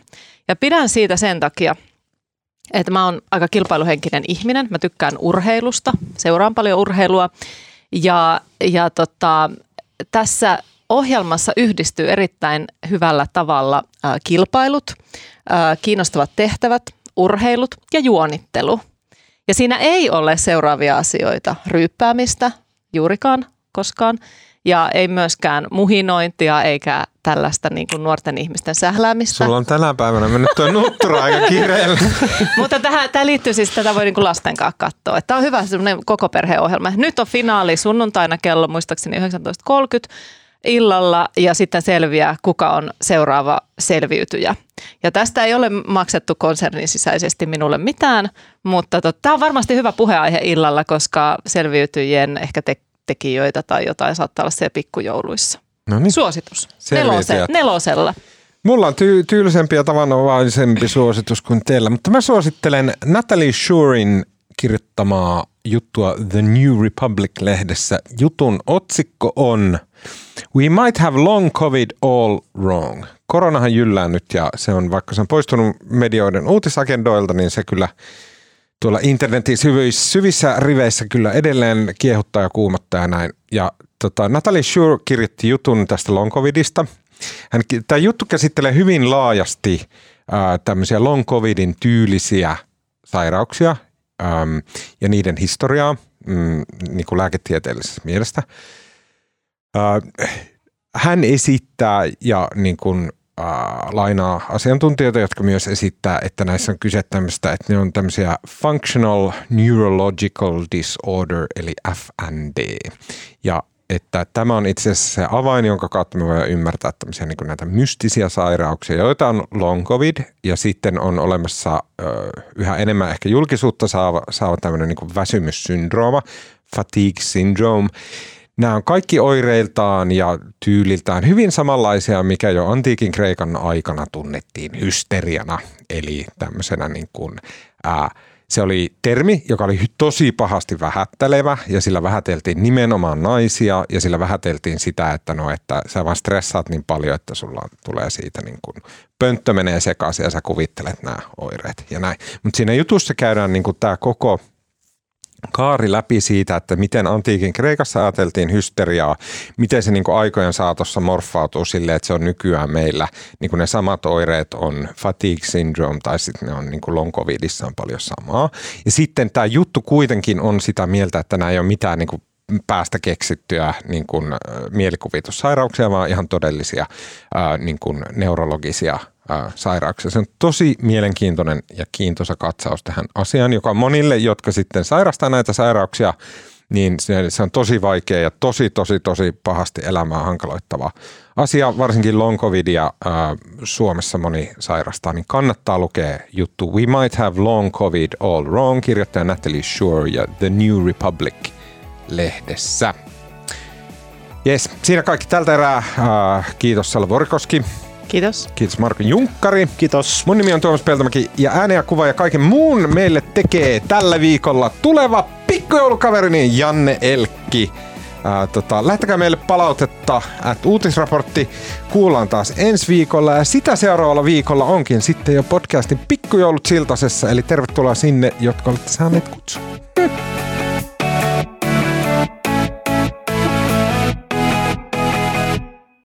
Speaker 3: Ja pidän siitä sen takia, että mä oon aika kilpailuhenkinen ihminen. Mä tykkään urheilusta, seuraan paljon urheilua. Ja, ja tota, tässä ohjelmassa yhdistyy erittäin hyvällä tavalla kilpailut, kiinnostavat tehtävät, urheilut ja juonittelu – ja siinä ei ole seuraavia asioita, ryyppäämistä juurikaan koskaan, ja ei myöskään muhinointia eikä tällaista niin kuin nuorten ihmisten sähläämistä.
Speaker 1: Sulla on tänä päivänä mennyt tuo nuttura aika kireelle.
Speaker 3: Mutta tähän, tämä liittyy siis, tätä voi niin kuin lasten kanssa katsoa. Tämä on hyvä semmoinen koko perheohjelma. Nyt on finaali sunnuntaina kello muistaakseni 19.30 illalla ja sitten selviää, kuka on seuraava selviytyjä. Ja tästä ei ole maksettu konsernin sisäisesti minulle mitään, mutta tämä on varmasti hyvä puheaihe illalla, koska selviytyjien ehkä te- tekijöitä tai jotain saattaa olla siellä pikkujouluissa.
Speaker 1: No niin.
Speaker 3: Suositus. Nelose- nelosella.
Speaker 1: Mulla on ty- tyylisempi ja tavanovaisempi suositus kuin teillä, mutta mä suosittelen Natalie Shurin kirjoittamaa juttua The New Republic-lehdessä. Jutun otsikko on We might have long covid all wrong. Koronahan jyllää nyt ja se on, vaikka se on poistunut medioiden uutisagendoilta, niin se kyllä tuolla internetin syvissä, syvissä riveissä kyllä edelleen kiehuttaa ja kuumottaa ja näin. Ja tota, Natalie Shure kirjoitti jutun tästä long covidista. Hän, tämä juttu käsittelee hyvin laajasti ää, tämmöisiä long covidin tyylisiä sairauksia äm, ja niiden historiaa mm, niin kuin lääketieteellisessä mielestä. Äh, hän esittää ja niin kuin äh, lainaa asiantuntijoita, jotka myös esittää, että näissä on kyse tämmöistä, että ne on tämmöisiä Functional Neurological Disorder, eli FND. Ja että tämä on itse asiassa se avain, jonka kautta me voidaan ymmärtää tämmöisiä niin näitä mystisiä sairauksia, joita on long covid ja sitten on olemassa ö, yhä enemmän ehkä julkisuutta saava, saava tämmöinen niin väsymyssyndrooma, fatigue syndrome. Nämä on kaikki oireiltaan ja tyyliltään hyvin samanlaisia, mikä jo antiikin Kreikan aikana tunnettiin hysteriana, eli tämmöisenä niin kuin, ää, se oli termi, joka oli tosi pahasti vähättelevä ja sillä vähäteltiin nimenomaan naisia ja sillä vähäteltiin sitä, että no, että sä vaan stressaat niin paljon, että sulla tulee siitä niin kuin pönttö menee sekaisin ja sä kuvittelet nämä oireet ja näin. Mutta siinä jutussa käydään niin kuin tämä koko kaari läpi siitä, että miten antiikin Kreikassa ajateltiin hysteriaa, miten se niin kuin aikojen saatossa morfautuu sille, että se on nykyään meillä, niin kuin ne samat oireet on fatigue syndrome tai sitten ne on niin kuin long covidissa on paljon samaa. Ja sitten tämä juttu kuitenkin on sitä mieltä, että nämä ei ole mitään niin kuin päästä keksittyä niin kuin, mielikuvitussairauksia, vaan ihan todellisia ää, niin kuin neurologisia sairauksia. Se on tosi mielenkiintoinen ja kiintoisa katsaus tähän asiaan, joka monille, jotka sitten sairastaa näitä sairauksia, niin se, on tosi vaikea ja tosi, tosi, tosi pahasti elämää hankaloittava asia. Varsinkin long covidia ää, Suomessa moni sairastaa, niin kannattaa lukea juttu We Might Have Long Covid All Wrong, kirjoittaja Natalie Shore ja The New Republic-lehdessä. Yes, siinä kaikki tältä erää. Äh, kiitos Salla Vorikoski.
Speaker 3: Kiitos.
Speaker 1: Kiitos Marko Junkkari.
Speaker 2: Kiitos.
Speaker 1: Mun nimi on Tuomas Peltomäki ja ääni ja kuva ja kaiken muun meille tekee tällä viikolla tuleva pikkujoulukaverini Janne Elkki. Ää, tota, lähettäkää meille palautetta, että uutisraportti kuullaan taas ensi viikolla ja sitä seuraavalla viikolla onkin sitten jo podcastin pikkujoulut Siltasessa, eli tervetuloa sinne, jotka olette saaneet kutsun.